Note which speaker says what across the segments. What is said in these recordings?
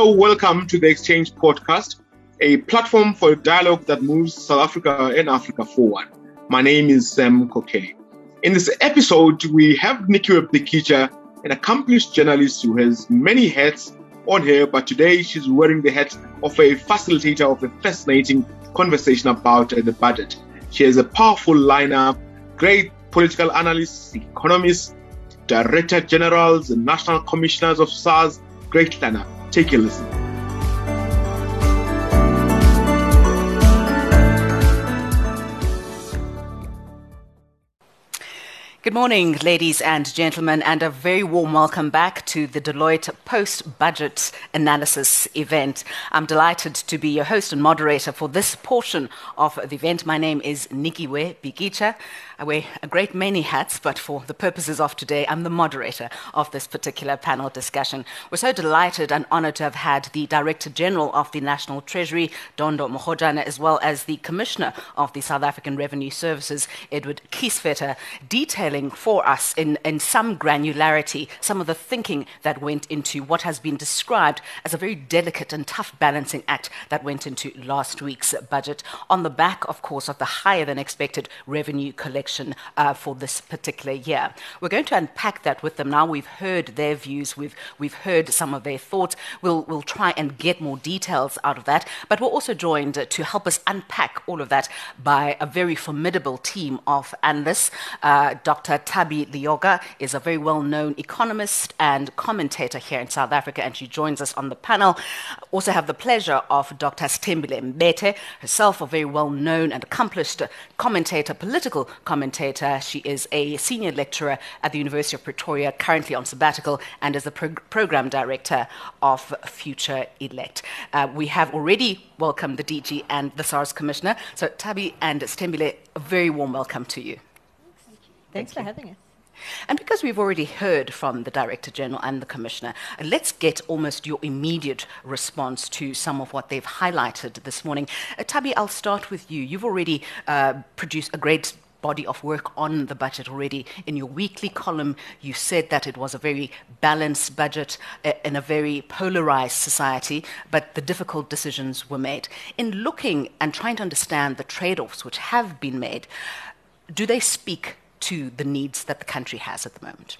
Speaker 1: Hello, welcome to the Exchange Podcast, a platform for dialogue that moves South Africa and Africa forward. My name is Sam Kokeli. In this episode, we have Nikiwe Bikitsha, an accomplished journalist who has many hats on her, but today she's wearing the hat of a facilitator of a fascinating conversation about uh, the budget. She has a powerful lineup, great political analysts, economists, director generals, national commissioners of SARS. Great lineup. Take a listen.
Speaker 2: Good morning, ladies and gentlemen, and a very warm welcome back to the Deloitte post budget analysis event. I'm delighted to be your host and moderator for this portion of the event. My name is Nikiwe Bikitsha. I wear a great many hats, but for the purposes of today, I'm the moderator of this particular panel discussion. We're so delighted and honored to have had the Director General of the National Treasury, Dondo Mogajane, as well as the Commissioner of the South African Revenue Services, Edward Kieswetter, detailing for us in, in some granularity some of the thinking that went into what has been described as a very delicate and tough balancing act that went into last week's budget, on the back, of course, of the higher than expected revenue collection uh, for this particular year. We're going to unpack that with them now. We've heard their views, we've, we've heard some of their thoughts. We'll, we'll try and get more details out of that. But we're also joined to help us unpack all of that by a very formidable team of analysts. Uh, Dr. Thabi Leoka is a very well known economist and commentator here in South Africa, and she joins us on the panel. Also, have the pleasure of Dr. Sithembele Mbete, herself a very well known and accomplished commentator, political commentator commentator. She is a senior lecturer at the University of Pretoria, currently on sabbatical, and is the prog- program director of Future Elect. Uh, we have already welcomed the DG and the SARS commissioner. So, Thabi and Sithembele, a very warm welcome to you.
Speaker 3: Thank you. Thanks Thank for you. having us.
Speaker 2: And because we've already heard from the Director General and the Commissioner, let's get almost your immediate response to some of what they've highlighted this morning. Uh, Thabi, I'll start with you. You've already uh, produced a great body of work on the budget already. In your weekly column, you said that it was a very balanced budget uh, in a very polarized society, but the difficult decisions were made. In looking and trying to understand the trade offs which have been made, do they speak to the needs that the country has at the moment?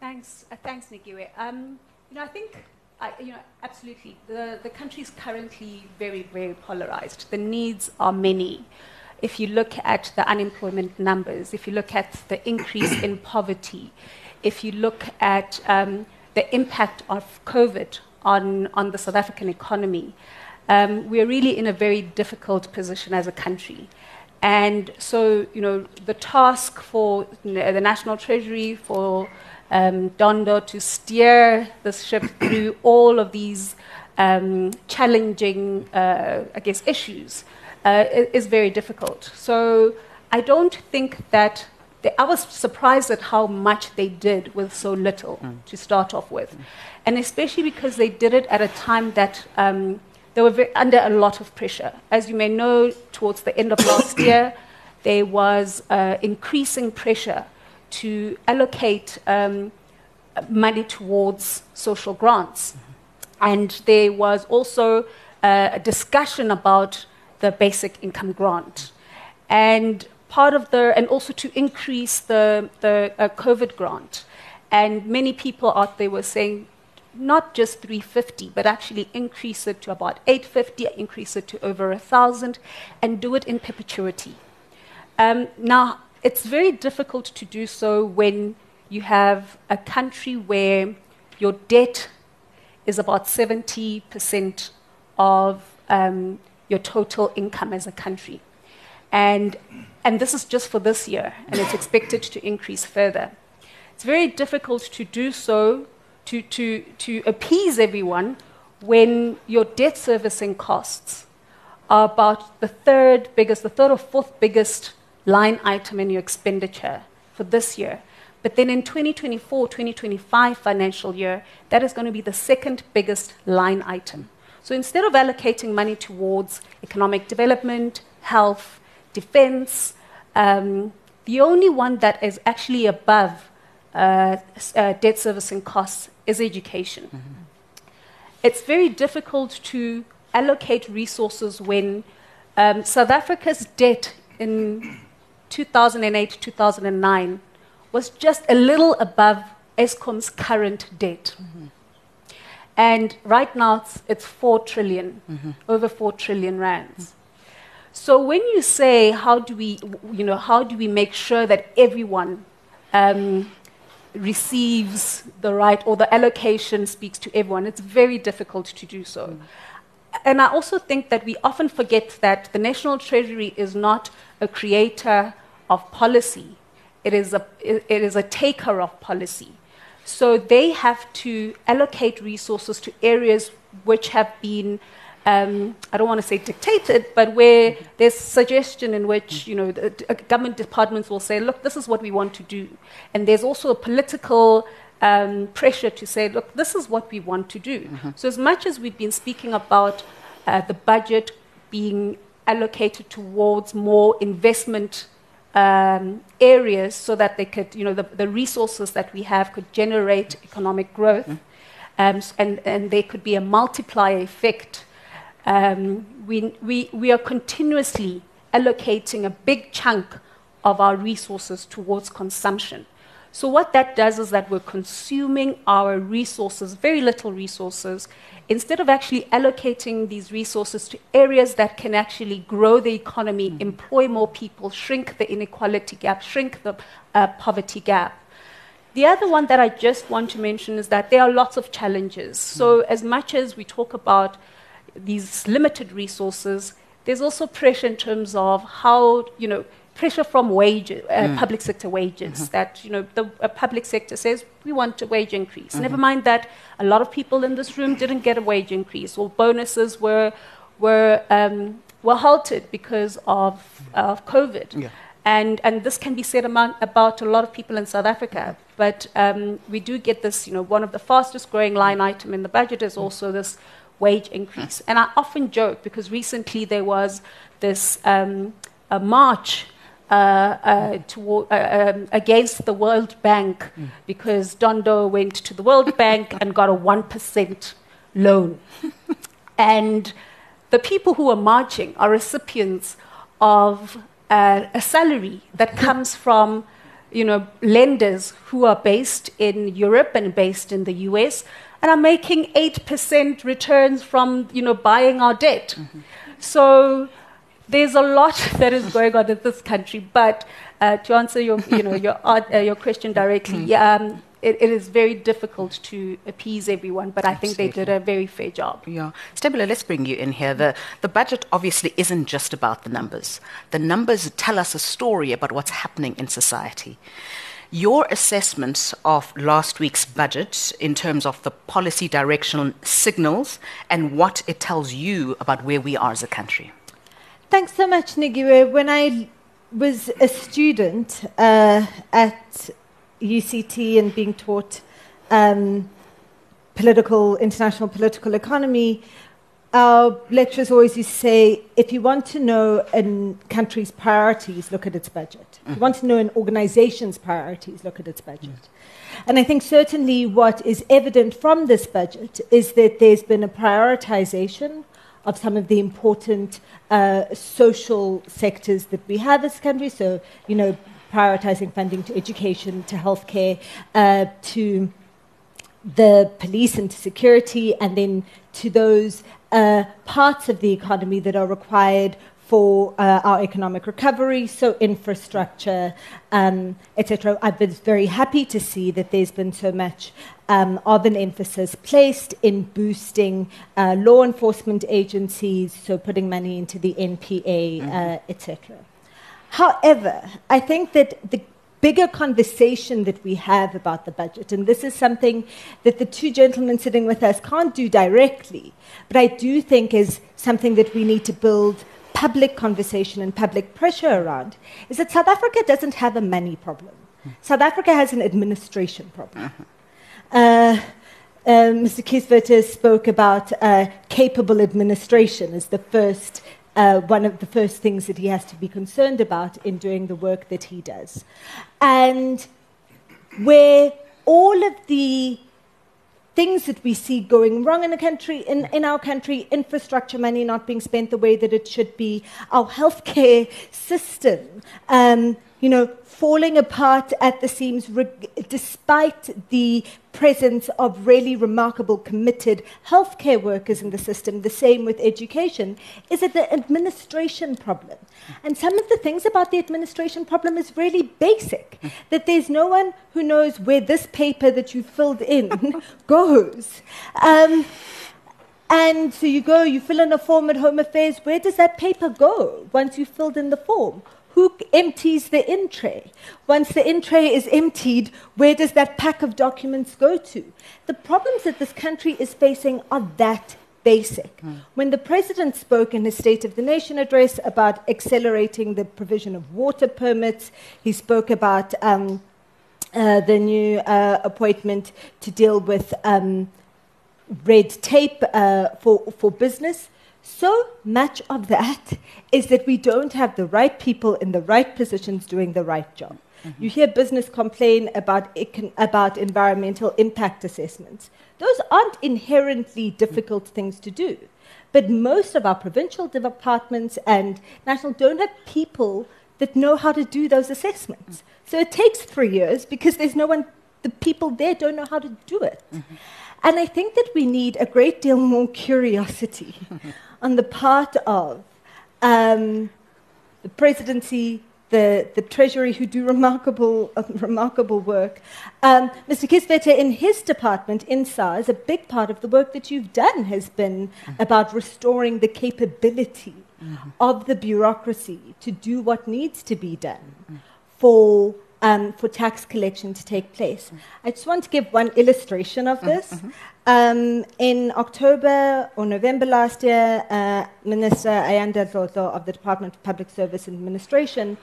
Speaker 3: Thanks, uh, thanks, Nikiwe. Um, you know, I think I, you know, absolutely. The, the country is currently very, very polarized. The needs are many if you look at the unemployment numbers, if you look at the increase in poverty, if you look at um, the impact of COVID on, on the South African economy, um, we're really in a very difficult position as a country. And so, you know, the task for the National Treasury, for um, Dondo to steer the ship through all of these um, challenging, uh, I guess, issues uh, is very difficult. So I don't think that they, I was surprised at how much they did with so little mm. to start off with, mm. and especially because they did it at a time that. Um, they were very, under a lot of pressure. As you may know, towards the end of last year, there was uh, increasing pressure to allocate um, money towards social grants. Mm-hmm. And there was also uh, a discussion about the basic income grant. And part of the, and also to increase the, the uh, COVID grant. And many people out there were saying, not just 350, but actually increase it to about 850, increase it to over 1,000, and do it in perpetuity. Um, now, it's very difficult to do so when you have a country where your debt is about 70% of um, your total income as a country. And, and this is just for this year, and it's expected to increase further. It's very difficult to do so, to, to, to appease everyone, when your debt servicing costs are about the third biggest, the third or fourth biggest line item in your expenditure for this year. But then in 2024 2025 financial year, that is going to be the second biggest line item. So instead of allocating money towards economic development, health, defense, um, the only one that is actually above uh, uh, debt servicing costs is education. Mm-hmm. it's very difficult to allocate resources when um, South Africa's debt in 2008 2009 was just a little above Eskom's current debt. Mm-hmm. And right now it's, it's 4 trillion, mm-hmm. over 4 trillion rands. Mm-hmm. So when you say how do we, you know, how do we make sure that everyone um, receives the right or the allocation speaks to everyone, it's very difficult to do so. Mm. And I also think that we often forget that the National Treasury is not a creator of policy. It is a, it is a taker of policy. So they have to allocate resources to areas which have been um, I don't want to say dictated, but where there's suggestion in which you know the, the government departments will say, look, this is what we want to do, and there's also a political um, pressure to say, look, this is what we want to do. Mm-hmm. So as much as we've been speaking about uh, the budget being allocated towards more investment um, areas so that they could, you know, the, the, resources that we have could generate economic growth, mm-hmm. um, and, and there could be a multiplier effect um, we, we, we are continuously allocating a big chunk of our resources towards consumption. So, what that does is that we're consuming our resources, very little resources, instead of actually allocating these resources to areas that can actually grow the economy, mm. employ more people, shrink the inequality gap, shrink the uh, poverty gap. The other one that I just want to mention is that there are lots of challenges. Mm. So, as much as we talk about these limited resources, there's also pressure in terms of how, you know, pressure from wages, uh, mm. public sector wages, mm-hmm. that, you know, the uh, public sector says, we want a wage increase. Mm-hmm. Never mind that a lot of people in this room didn't get a wage increase, or bonuses were, were, um, were halted because of, of COVID. Yeah. And, and this can be said about, about a lot of people in South Africa. But um, we do get this, you know, one of the fastest growing line item in the budget is also this wage increase. And I often joke because recently there was this um, a march uh, uh, toward, uh, um, against the World Bank mm. because Dondo went to the World Bank and got a 1% loan. and the people who are marching are recipients of uh, a salary that comes from you know, lenders who are based in Europe and based in the US and are making 8% returns from, you know, buying our debt. Mm-hmm. So there's a lot that is going on in this country. But uh, to answer your, you know, your, uh, your question directly, mm-hmm. um, it, it is very difficult to appease everyone, but I think Absolutely. they did a very fair job.
Speaker 2: Yeah. Sithembele, let's bring you in here. The, the budget obviously isn't just about the numbers. The numbers tell us a story about what's happening in society. Your assessment of last week's budget in terms of the policy directional signals and what it tells you about where we are as a country.
Speaker 4: Thanks so much, Nikiwe. When I was a student uh, at UCT and being taught um, political, international political economy, our lecturers always used to say if you want to know a country's priorities, look at its budget. Mm. If you want to know an organization's priorities, look at its budget. And I think certainly what is evident from this budget is that there's been a prioritization of some of the important uh, social sectors that we have as a country. So, you know, prioritizing funding to education, to healthcare, uh, to the police and to security, and then to those uh, parts of the economy that are required for uh, our economic recovery, so infrastructure, um, etc. I've been very happy to see that there's been so much um, of an emphasis placed in boosting uh, law enforcement agencies, so putting money into the NPA, mm-hmm. uh, etc. However, I think that the bigger conversation that we have about the budget. And this is something that the two gentlemen sitting with us can't do directly, but I do think is something that we need to build public conversation and public pressure around, is that South Africa doesn't have a money problem. South Africa has an administration problem. Uh-huh. Uh, uh, Mr. Kieswetter spoke about uh, capable administration as the first uh, one of the first things that he has to be concerned about in doing the work that he does. And where all of the things that we see going wrong in the country, in, in our country, infrastructure money not being spent the way that it should be, our healthcare system, um, you know, falling apart at the seams, despite the presence of really remarkable, committed healthcare workers in the system. The same with education. Is it the administration problem? And some of the things about the administration problem is really basic. that there's no one who knows where this paper that you filled in goes. Um, and so you go, you fill in a form at Home Affairs. Where does that paper go once you've filled in the form? Who empties the in tray? Once the in tray is emptied, where does that pack of documents go to? The problems that this country is facing are that basic. Mm. When the president spoke in his State of the Nation address about accelerating the provision of water permits, he spoke about um, uh, the new uh, appointment to deal with um, red tape uh, for, for business. So much of that is that we don't have the right people in the right positions doing the right job. Mm-hmm. You hear business complain about, econ- about environmental impact assessments. Those aren't inherently difficult mm-hmm. things to do. But most of our provincial departments and national don't have people that know how to do those assessments. Mm-hmm. So it takes three years because there's no one, the people there don't know how to do it. Mm-hmm. And I think that we need a great deal more curiosity on the part of um, the presidency, the, the Treasury, who do remarkable, uh, remarkable work. Um, Mr. Kieswetter, in his department, in SARS, a big part of the work that you've done has been mm-hmm. about restoring the capability mm-hmm. of the bureaucracy to do what needs to be done mm-hmm. for um, for tax collection to take place. I just want to give one illustration of this. Mm-hmm. Um, in October or November last year, uh, Minister Ayanda Dlodlo of the Department of Public Service and Administration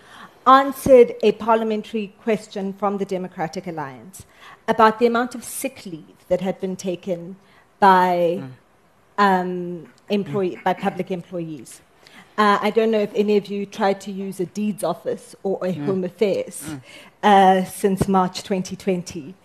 Speaker 4: answered a parliamentary question from the Democratic Alliance about the amount of sick leave that had been taken by, mm. um, employee, by public employees. Uh, I don't know if any of you tried to use a deeds office or a mm. home affairs mm. uh, since March 2020.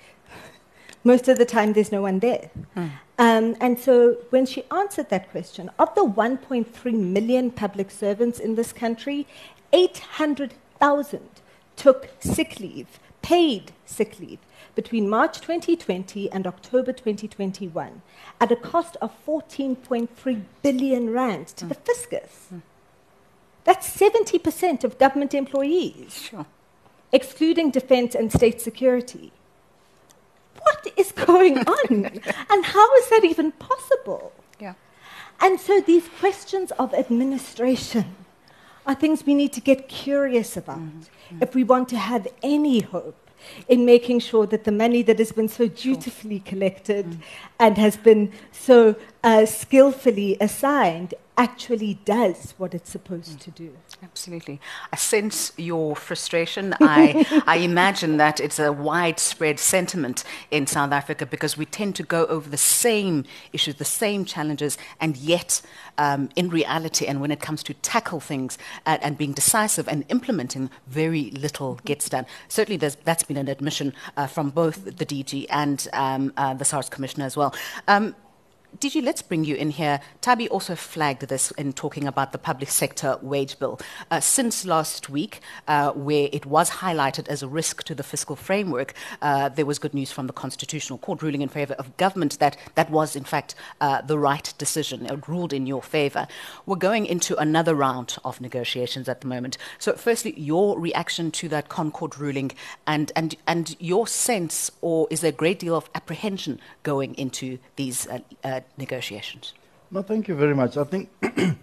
Speaker 4: Most of the time, there's no one there. Mm. Um, and so, when she answered that question, of the 1.3 million public servants in this country, 800,000 took sick leave, paid sick leave, between March 2020 and October 2021 at a cost of 14.3 billion rand to mm. the fiscus. Mm. That's 70% of government employees, sure. excluding defense and state security. What is going on? and how is that even possible?
Speaker 2: Yeah.
Speaker 4: And so these questions of administration are things we need to get curious about mm-hmm. if we want to have any hope in making sure that the money that has been so dutifully collected mm. and has been so uh, skillfully assigned actually does what it's supposed mm. to do.
Speaker 2: Absolutely. I sense your frustration. I, I imagine that it's a widespread sentiment in South Africa because we tend to go over the same issues, the same challenges, and yet, um, in reality, and when it comes to tackle things and, and being decisive and implementing, very little gets done. Certainly, that's been an admission uh, from both the DG and um, uh, the SARS Commissioner as well. Um, DG, let's bring you in here. Thabi also flagged this in talking about the public sector wage bill. Uh, since last week, uh, where it was highlighted as a risk to the fiscal framework, uh, there was good news from the Constitutional Court ruling in favour of government that that was, in fact, uh, the right decision. It ruled in your favour. We're going into another round of negotiations at the moment. So, firstly, your reaction to that ConCourt ruling and, and, and your sense, or is there a great deal of apprehension going into these uh, uh, negotiations?
Speaker 5: No, thank you very much. I think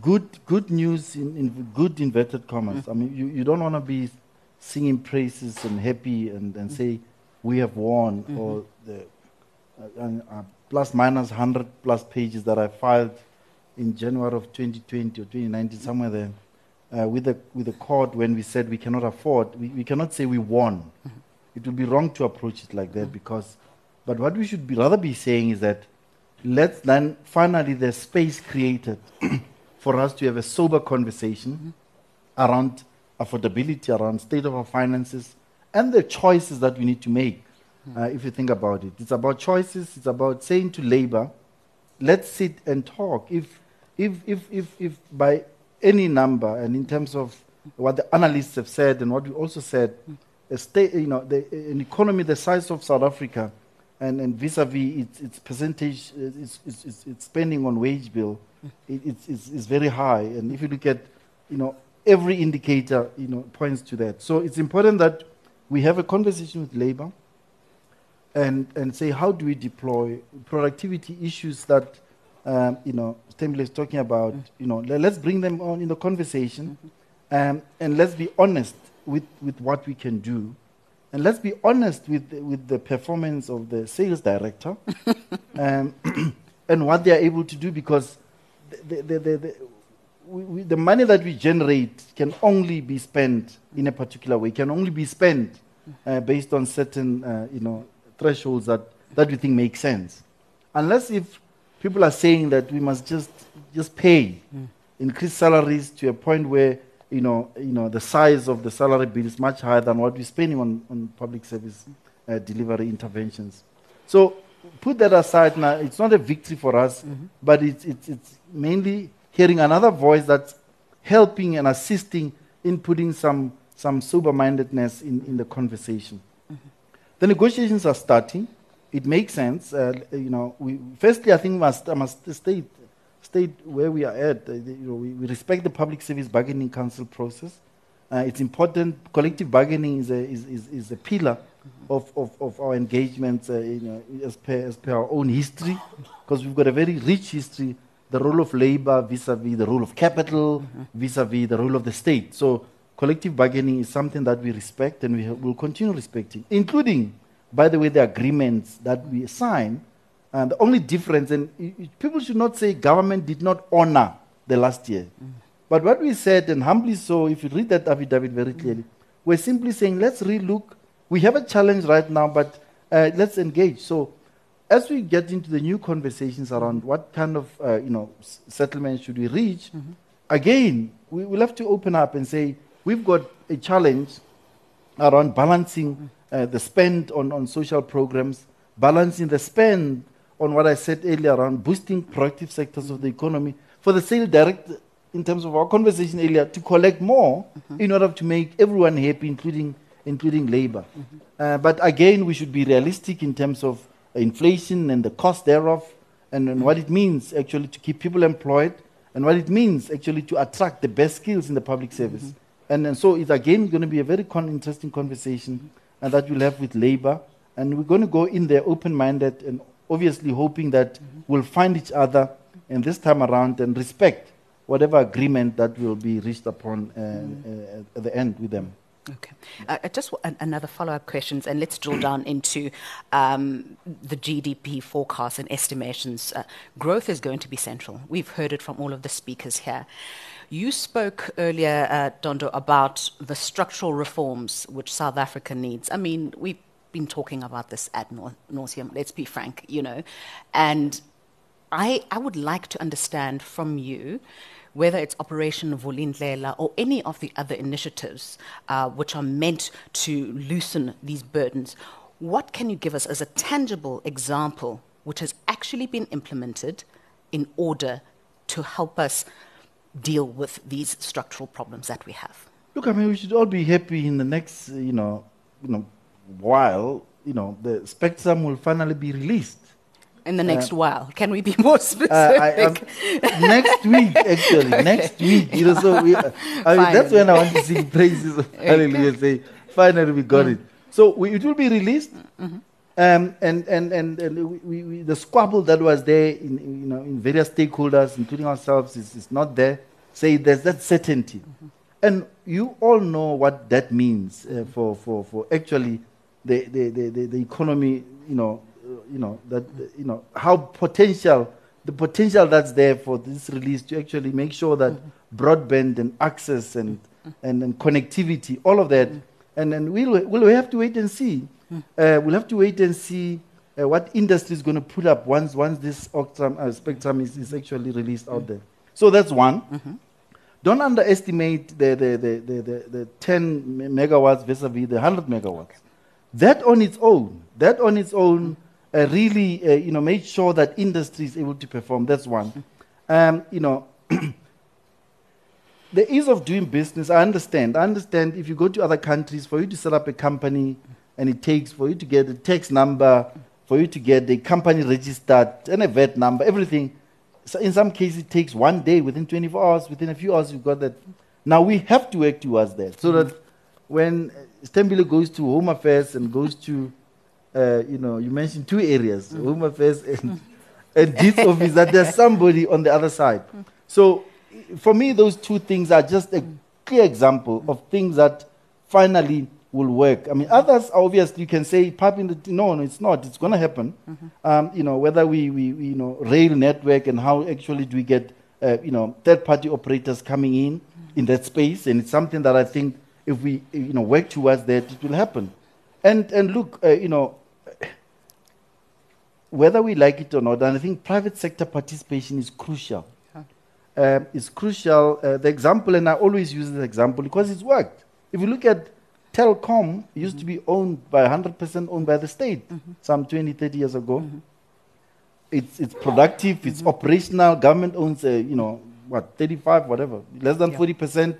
Speaker 5: good, good news in, in good inverted commas. Mm. I mean, you, you don't want to be singing praises and happy and, and mm. say we have won mm-hmm. or the uh, uh, plus minus 100 plus pages that I filed in January of 2020 or 2019, somewhere there, uh, with, the, with the court when we said we cannot afford, we, we cannot say we won. Mm-hmm. It would be wrong to approach it like that mm-hmm. because, but what we should be, rather be saying is that let's then finally there's space created for us to have a sober conversation around affordability, around state of our finances, and the choices that we need to make uh, if you think about it. It's about choices, it's about saying to labor, let's sit and talk. If, if, if, if, if by any number, and in terms of what the analysts have said and what we also said, a state, you know, the, an economy the size of South Africa and, and vis-a-vis its, its percentage, uh, its, its, its, spending on wage bill, it, it's, it's, it's very high. And if you look at, you know, every indicator, you know, points to that. So it's important that we have a conversation with labor and, and say, how do we deploy productivity issues that, um, you know, Sithembele is talking about, you know, let's bring them on in the conversation um, and let's be honest with, with what we can do. And let's be honest with, the- with the performance of the sales director um, and what they are able to do because the, the, the, the, we, we, the money that we generate can only be spent in a particular way, can only be spent uh, based on certain uh, you know, thresholds that, that we think make sense. Unless if people are saying that we must just, just pay, increase salaries to a point where you know, you know, the size of the salary bill is much higher than what we're spending on, on public service uh, delivery interventions. So put that aside now. It's not a victory for us, but it's, it's, it's mainly hearing another voice that's helping and assisting in putting some, some sober-mindedness in, in the conversation. The negotiations are starting. It makes sense. Uh, you know, we, firstly, I think must, I must state, state where we are at. Uh, you know, we, we respect the Public Service Bargaining Council process. Uh, it's important. Collective bargaining is a, is, is, is a pillar of, of, of our engagements uh, you know, as, per, as per our own history, because we've got a very rich history. The role of labor vis-a-vis the role of capital, vis-a-vis the role of the state. So collective bargaining is something that we respect and we will continue respecting, including, by the way, the agreements that we sign. And the only difference, and people should not say government did not honor the last year. But what we said, and humbly so, if you read that affidavit very clearly, we're simply saying, let's relook. We have a challenge right now, but uh, let's engage. So, as we get into the new conversations around what kind of uh, you know s- settlement should we reach, again, we will have to open up and say we've got a challenge around balancing uh, the spend on, on social programs, balancing the spend on what I said earlier around boosting productive sectors of the economy for the sale direct, in terms of our conversation earlier, to collect more mm-hmm. in order to make everyone happy, including, including labor. Mm-hmm. Uh, but again, we should be realistic in terms of inflation and the cost thereof, and, and what it means actually to keep people employed, and what it means actually to attract the best skills in the public mm-hmm. service. And, and so it's again going to be a very con- interesting conversation and that we'll have with labor. And we're going to go in there open minded and obviously hoping that we'll find each other and this time around and respect whatever agreement that will be reached upon uh, uh, at the end with them.
Speaker 2: Okay. Uh, uh, just w- an- another follow-up questions, and let's drill down into um, the GDP forecasts and estimations. Uh, growth is going to be central. We've heard it from all of the speakers here. You spoke earlier, uh, Dondo, about the structural reforms which South Africa needs. I mean, we've been talking about this ad nau- nauseum. Let's be frank, you know, and I, I would like to understand from you whether it's Operation Vulindlela or any of the other initiatives uh, which are meant to loosen these burdens. What can you give us as a tangible example which has actually been implemented in order to help us deal with these structural problems that we have?
Speaker 5: Look, I mean, we should all be happy in the next, you know, you know, while, you know, the spectrum will finally be released.
Speaker 2: In the next while, can we be more specific?
Speaker 5: Uh, I, next week, actually, next week. You know, so we, I mean, that's when I want to sing praises of Hallelujah. and Say, finally, we got it. So we, it will be released, um, and and and, and we, we, we, the squabble that was there in in, you know in various stakeholders, including ourselves, is, is not there. Say there's that certainty, and you all know what that means uh, for, for for actually the the, the, the, economy. You know, uh, you know that you know how potential the potential that's there for this release to actually make sure that broadband and access and, and, and connectivity, all of that, and then we'll, we'll have to wait and see. Uh, we'll have to wait and see uh, what industry is going to put up once, once this octram, uh, spectrum is, is actually released out there. So that's one. Don't underestimate the, the, the, the, the, the 10 megawatts vis-a-vis the 100 megawatts. That on its own, that on its own, uh, really, uh, you know, made sure that industry is able to perform. That's one. Um, you know, the ease of doing business, I understand. I understand if you go to other countries, for you to set up a company, and it takes for you to get a tax number, for you to get the company registered, and a VAT number, everything. So in some cases, it takes one day, within 24 hours, within a few hours, you've got that. Now we have to work towards that, so that when Sithembele goes to Home Affairs and goes to, uh, you know, you mentioned two areas, Home Affairs and, and Deeds Office, that there's somebody on the other side. So for me, those two things are just a clear example of things that finally will work. I mean, others obviously you can say, "Pap in the no, no, it's not. It's going to happen." Um, you know, whether we, we, we, you know, rail network and how actually do we get, uh, you know, third-party operators coming in in that space, and it's something that I think if we, you know, work towards that, it will happen. And and look, uh, you know, whether we like it or not, and I think private sector participation is crucial. Uh, is crucial. Uh, the example, and I always use this example because it's worked. If you look at Telkom, it used to be owned by 100% owned by the state some 20, 30 years ago. It's, it's productive, it's operational. Government owns, uh, you know, what, 35, whatever, less than
Speaker 2: Yeah.
Speaker 5: 40%.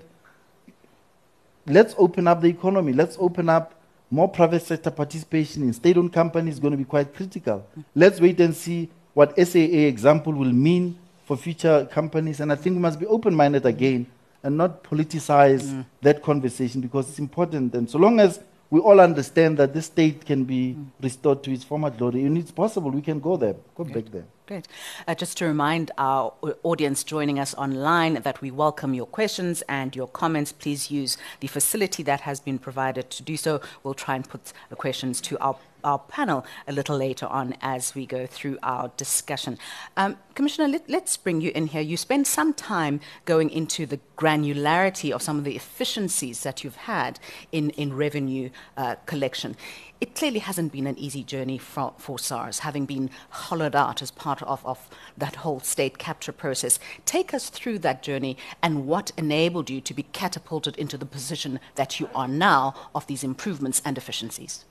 Speaker 5: Let's open up the economy. Let's open up more private sector participation in state-owned companies is going to be quite critical. Let's wait and see what SAA example will mean for future companies. And I think we must be open-minded again and not politicize mm. that conversation because it's important. And so long as we all understand that this state can be mm. restored to its former glory, and it's possible, we can go there, go back there.
Speaker 2: Great. Uh, just to remind our audience joining us online that we welcome your questions and your comments. Please use the facility that has been provided to do so. We'll try and put the questions to our our panel a little later on as we go through our discussion. Um, Commissioner, let, let's bring you in here. You spent some time going into the granularity of some of the efficiencies that you've had in, in revenue uh, collection. It clearly hasn't been an easy journey for, for SARS, having been hollowed out as part of, of that whole state capture process. Take us through that journey and what enabled you to be catapulted into the position that you are now of these improvements and efficiencies.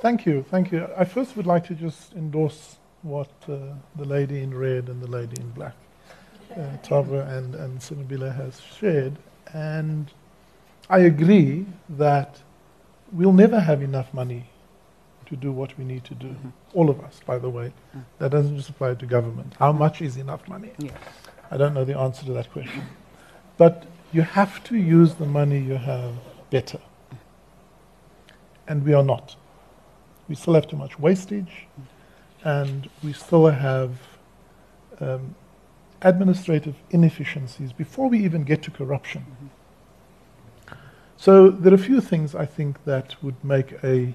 Speaker 6: Thank you, thank you. I first would like to just endorse what uh, the lady in red and the lady in black, uh, Tava and, and Sinabila has shared. And I agree that we'll never have enough money to do what we need to do. All of us, by the way. That doesn't just apply to government. How much is enough money?
Speaker 2: Yeah.
Speaker 6: I don't know the answer to that question. But you have to use the money you have better. And we are not. We still have too much wastage, and we still have um, administrative inefficiencies before we even get to corruption. So there are a few things I think that would make a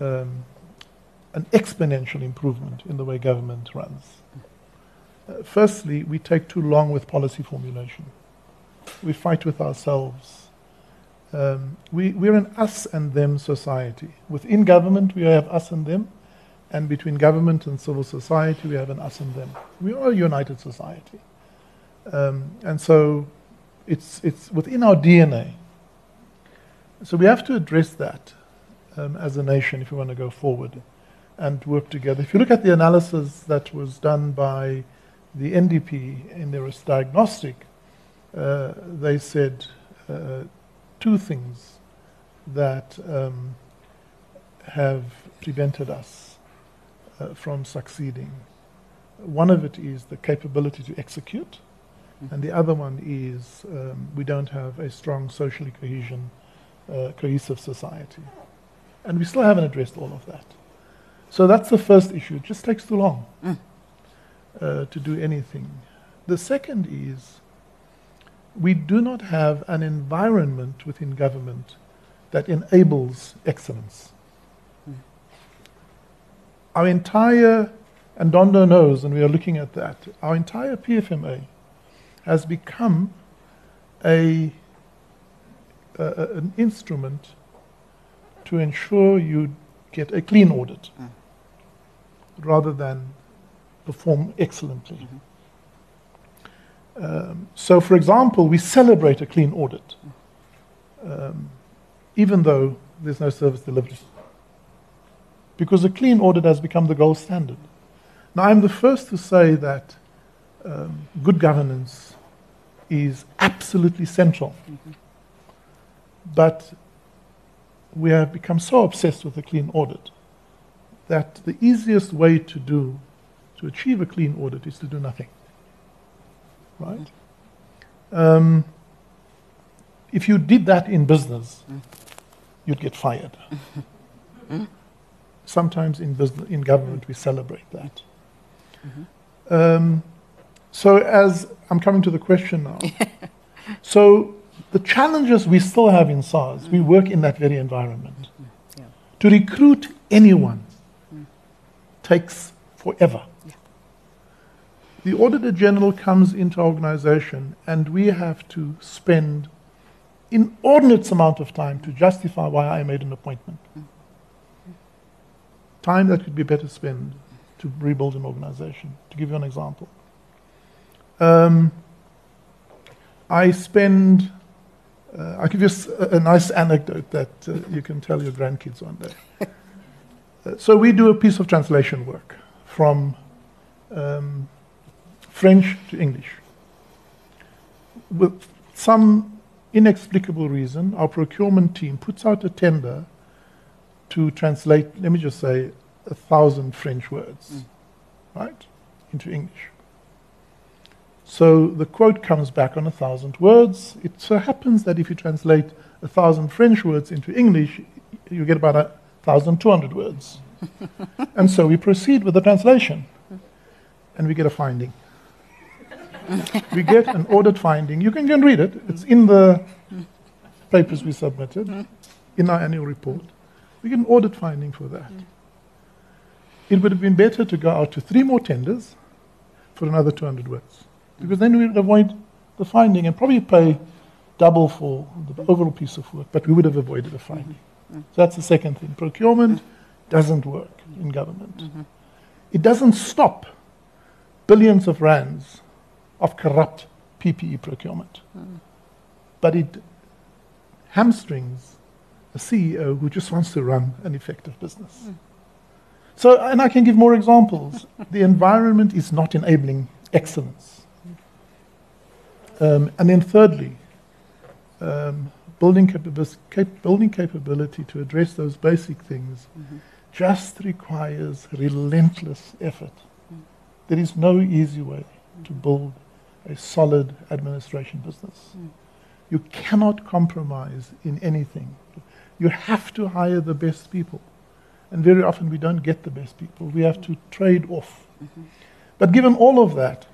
Speaker 6: um, an exponential improvement in the way government runs. Uh, firstly, we take too long with policy formulation. We fight with ourselves. Um, we, we're an us and them society. Within government, we have us and them, and between government and civil society, we have an us and them. We are a united society. Um, and so it's, it's within our DNA. So we have to address that um, as a nation if we want to go forward and work together. If you look at the analysis that was done by the NDP in their diagnostic, uh, they said uh, two things that um, have prevented us uh, from succeeding. One of it is the capability to execute, and the other one is um, we don't have a strong socially cohesion, uh, cohesive society. And we still haven't addressed all of that. So that's the first issue. It just takes too long uh, to do anything. The second is we do not have an environment within government that enables excellence. Hmm. Our entire, and Dondo knows, and we are looking at that, our entire PFMA has become a, an instrument to ensure you get a clean audit hmm. rather than perform excellently. Mm-hmm. Um, so, for example, we celebrate a clean audit, um, even though there's no service delivery. Because a clean audit has become the gold standard. Now, I'm the first to say that um, good governance is absolutely central. Mm-hmm. But we have become so obsessed with a clean audit that the easiest way to do, to achieve a clean audit, is to do nothing. Right? Um, if you did that in business, you'd get fired. Sometimes in, business, in government, we celebrate that. Mm-hmm. Mm-hmm. Um, so, as I'm coming to the question now, so the challenges we still have in SARS, we mm-hmm. work in that very environment. To recruit anyone mm. takes forever. The Auditor General comes into organization, and we have to spend inordinate amount of time to justify why I made an appointment. Time that could be better spent to rebuild an organization. To give you an example, um, I spend. Uh, I'll give you a, a nice anecdote that uh, you can tell your grandkids one day. uh, so we do a piece of translation work from um, French to English. With some inexplicable reason, our procurement team puts out a tender to translate, let me just say, a thousand French words, mm. right, into English. So the quote comes back on a thousand words. It so happens that if you translate a thousand French words into English, you get about a thousand two hundred words. and so we proceed with the translation, and we get a finding we get an audit finding. You can read it. It's in the papers we submitted, in our annual report. We get an audit finding for that. It would have been better to go out to three more tenders for another 200 words, because then we would avoid the finding and probably pay double for the overall piece of work, but we would have avoided the finding. So that's the second thing. Procurement doesn't work in government. It doesn't stop billions of rands of corrupt PPE procurement. Mm. But it hamstrings a CEO who just wants to run an effective business. Mm. So, and I can give more examples. the environment is not enabling excellence. Um, and then, thirdly, um, building, cap- building capability to address those basic things mm-hmm. just requires relentless effort. Mm. There is no easy way to build a solid administration business. Mm. You cannot compromise in anything. You have to hire the best people. And very often we don't get the best people. We have to trade off. Mm-hmm. But given all of that,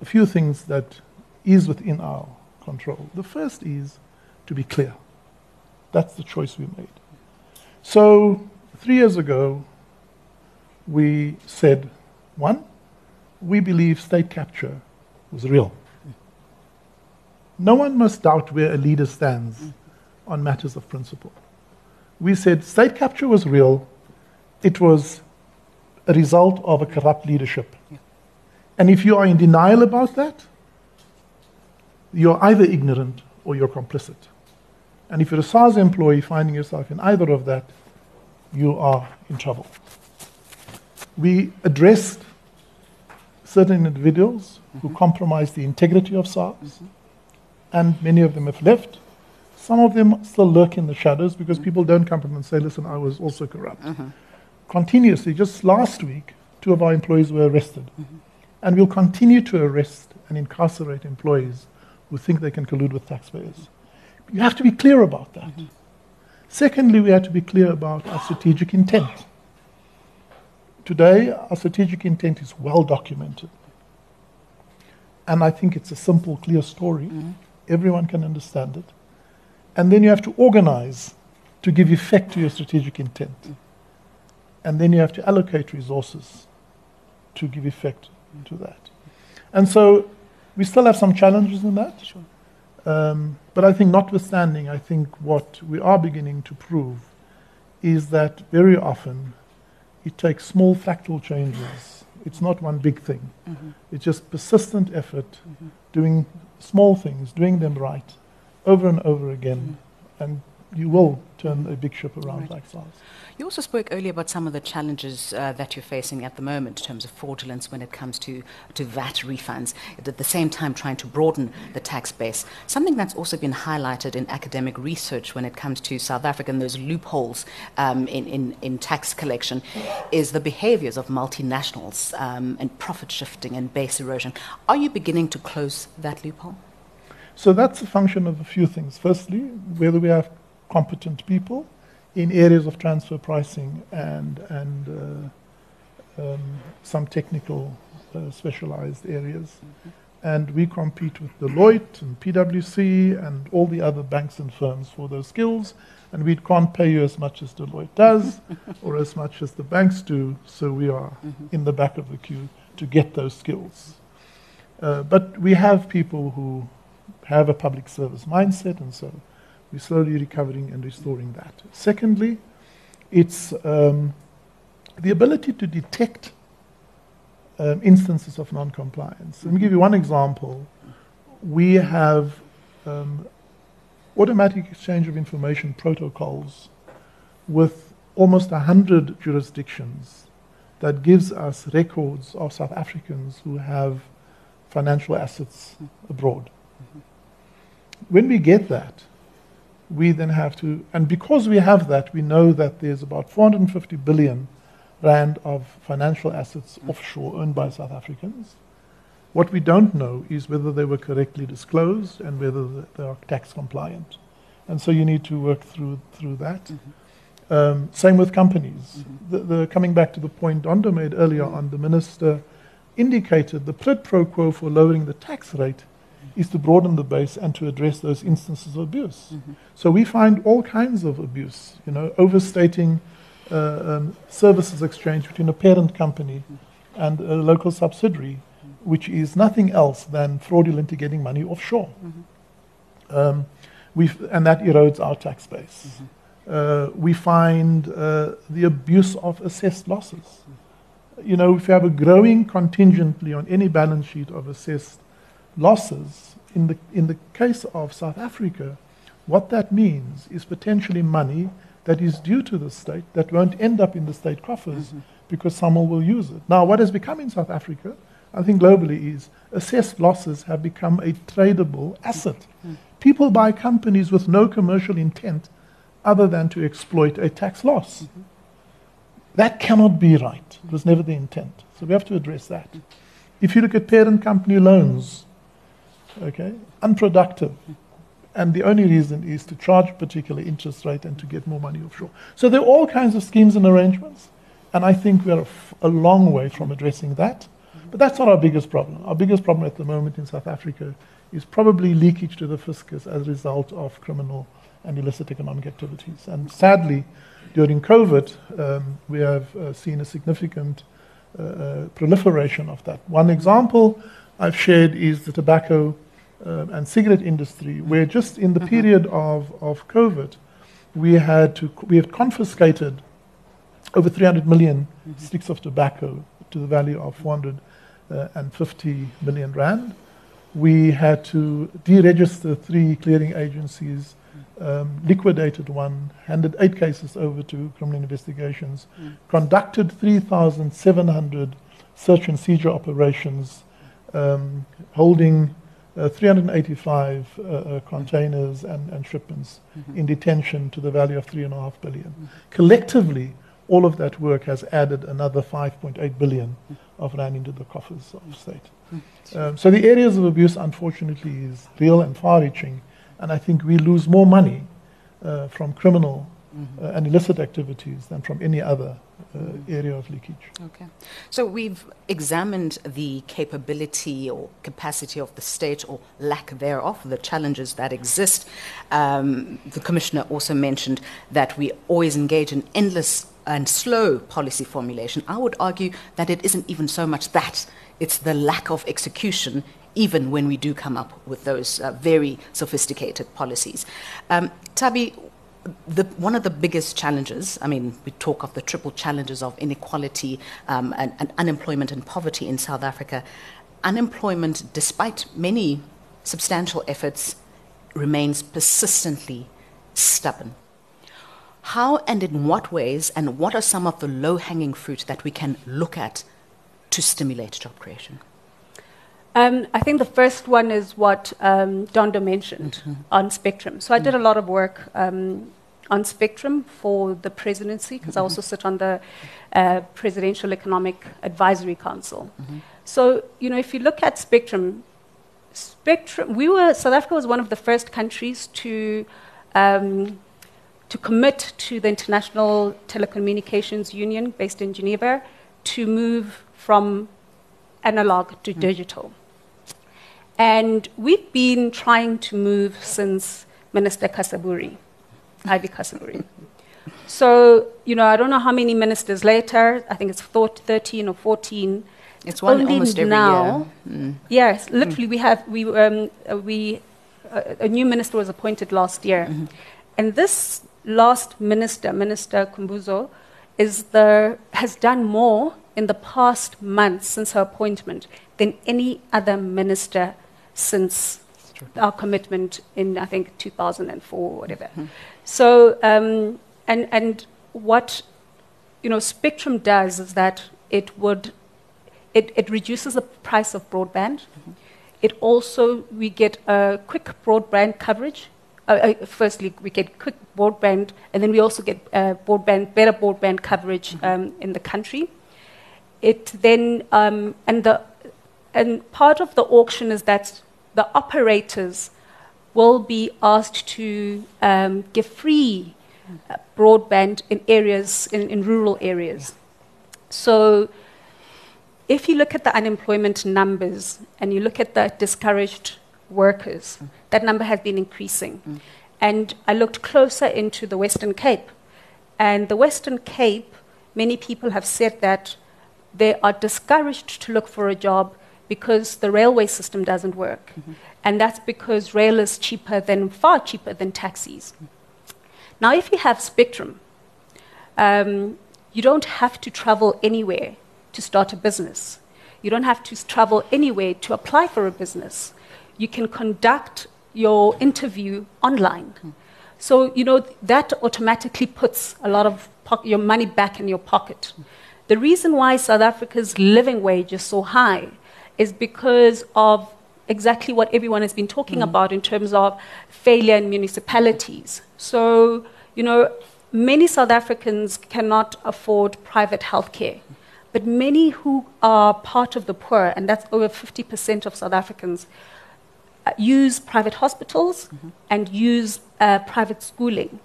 Speaker 6: a few things that is within our control. The first is to be clear. That's the choice we made. So, three years ago, we said, one, we believe state capture was real. No one must doubt where a leader stands on matters of principle. We said state capture was real, it was a result of a corrupt leadership. And if you are in denial about that, you're either ignorant or you're complicit. And if you're a SARS employee finding yourself in either of that, you are in trouble. We addressed certain individuals mm-hmm. who compromised the integrity of SARS, mm-hmm. and many of them have left. Some of them still lurk in the shadows because mm-hmm. people don't come to them and say, listen, I was also corrupt. Mm-hmm. Continuously, just last week, two of our employees were arrested. Mm-hmm. And we'll continue to arrest and incarcerate employees who think they can collude with taxpayers. You have to be clear about that. Mm-hmm. Secondly, we have to be clear about our strategic intent. Today, our strategic intent is well documented. And I think it's a simple, clear story. Mm-hmm. Everyone can understand it. And then you have to organize to give effect to your strategic intent. Mm-hmm. And then you have to allocate resources to give effect mm-hmm. to that. And so we still have some challenges in that. Sure. Um, but I think, notwithstanding, I think what we are beginning to prove is that very often it takes small factual changes. It's not one big thing. Mm-hmm. It's just persistent effort, mm-hmm. doing small things, doing them right, over and over again, mm-hmm. and you will turn a big ship around
Speaker 2: Right.
Speaker 6: like SARS.
Speaker 2: You also spoke earlier about some of the challenges uh, that you're facing at the moment in terms of fraudulence when it comes to, to VAT refunds, at the same time trying to broaden the tax base. Something that's also been highlighted in academic research when it comes to South Africa and those loopholes um, in, in, in tax collection is the behaviors of multinationals um, and profit shifting and base erosion. Are you beginning to close that loophole?
Speaker 6: So that's a function of a few things. Firstly, whether we have competent people in areas of transfer pricing and, and uh, um, some technical uh, specialized areas. And we compete with Deloitte and PwC and all the other banks and firms for those skills. And we can't pay you as much as Deloitte does or as much as the banks do. So we are in the back of the queue to get those skills. Uh, but we have people who have a public service mindset, and so we're slowly recovering and restoring that. Secondly, it's um, the ability to detect um, instances of non-compliance. Let me give you one example. We have um, automatic exchange of information protocols with almost 100 jurisdictions that gives us records of South Africans who have financial assets abroad. When we get that, we then have to, and because we have that, we know that there's about 450 billion rand of financial assets offshore owned by South Africans. What we don't know is whether they were correctly disclosed and whether they are tax compliant. And so you need to work through, through that. Um, same with companies. The, the, coming back to the point Dondo made earlier on, the minister indicated the quid pro quo for lowering the tax rate is to broaden the base and to address those instances of abuse. So we find all kinds of abuse, you know, overstating uh, um, services exchange between a parent company and a local subsidiary, which is nothing else than fraudulently getting money offshore. Um, we've, and that erodes our tax base. Uh, we find uh, the abuse of assessed losses. You know, if you have a growing contingently on any balance sheet of assessed losses, in the, in the case of South Africa, what that means is potentially money that is due to the state that won't end up in the state coffers mm-hmm. because someone will use it. Now, what has become in South Africa, I think globally, is assessed losses have become a tradable asset. Mm-hmm. People buy companies with no commercial intent other than to exploit a tax loss. Mm-hmm. That cannot be right. It was never the intent. So we have to address that. If you look at parent company loans, okay, unproductive. And the only reason is to charge a particular interest rate and to get more money offshore. So there are all kinds of schemes and arrangements. And I think we're a, f- a long way from addressing that. But that's not our biggest problem. Our biggest problem at the moment in South Africa is probably leakage to the fiscus as a result of criminal and illicit economic activities. And sadly, during COVID, um, we have uh, seen a significant uh, uh, proliferation of that. One example I've shared is the tobacco um, and cigarette industry, where just in the period of, of COVID, we had to we had confiscated over 300 million sticks of tobacco to the value of 450 million rand. We had to deregister three clearing agencies, um, liquidated one, handed eight cases over to criminal investigations, conducted 3,700 search and seizure operations, um, holding uh, 385 uh, uh, containers and, and shipments in detention to the value of 3.5 billion. Collectively, all of that work has added another 5.8 billion of rand into the coffers of state. Um, so the areas of abuse, unfortunately, is real and far-reaching, and I think we lose more money uh, from criminal uh, and illicit activities than from any other uh, area of leakage.
Speaker 2: Okay. So we've examined the capability or capacity of the state or lack thereof, the challenges that exist. Um, the Commissioner also mentioned that we always engage in endless and slow policy formulation. I would argue that it isn't even so much that, it's the lack of execution. Even when we do come up with those uh, very sophisticated policies. Um, Thabi, the, one of the biggest challenges, I mean, we talk of the triple challenges of inequality um, and, and unemployment and poverty in South Africa. Unemployment, despite many substantial efforts, remains persistently stubborn. How and in what ways, and what are some of the low hanging fruit that we can look at to stimulate job creation?
Speaker 3: Um, I think the first one is what um, Dondo mentioned mm-hmm. on Spectrum. So I did a lot of work um, on Spectrum for the presidency because mm-hmm. I also sit on the uh, Presidential Economic Advisory Council. Mm-hmm. So you know, if you look at Spectrum, Spectrum, we were South Africa was one of the first countries to um, to commit to the International Telecommunications Union, based in Geneva, to move from analog to mm. digital. And we've been trying to move since Minister Casaburri, Ivy Casaburri. So, you know, I don't know how many ministers later, I think it's 13 or 14.
Speaker 2: It's one Only almost every now,
Speaker 3: year. Mm. Yes, literally, mm. we have, we, um, uh, we, uh, a new minister was appointed last year. Mm-hmm. And this last minister, Minister Khumbudzo, is the, has done more in the past months since her appointment than any other minister since our commitment in, I think, 2004 or whatever. Mm-hmm. So, um, and, and what, you know, Spectrum does is that it would, it, it reduces the price of broadband. Mm-hmm. It also, we get a quick broadband coverage. Uh, uh, firstly, we get quick broadband, and then we also get uh, broadband, better broadband coverage mm-hmm. um, in the country. It then, um, and the, and part of the auction is that the operators will be asked to um, give free uh, broadband in areas, in, in rural areas. So if you look at the unemployment numbers and you look at the discouraged workers, that number has been increasing. Mm. And I looked closer into the Western Cape. And the Western Cape, many people have said that they are discouraged to look for a job because the railway system doesn't work. Mm-hmm. And that's because rail is cheaper than, far cheaper than taxis. Now, if you have Spectrum, um, you don't have to travel anywhere to start a business. You don't have to travel anywhere to apply for a business. You can conduct your interview online. Mm-hmm. So, you know, that automatically puts a lot of po- your money back in your pocket. Mm-hmm. The reason why South Africa's living wage is so high is because of exactly what everyone has been talking mm. about in terms of failure in municipalities. So, you know, many South Africans cannot afford private health care. But many who are part of the poor, and that's over 50% of South Africans, uh, use private hospitals mm-hmm. and use uh, private schooling.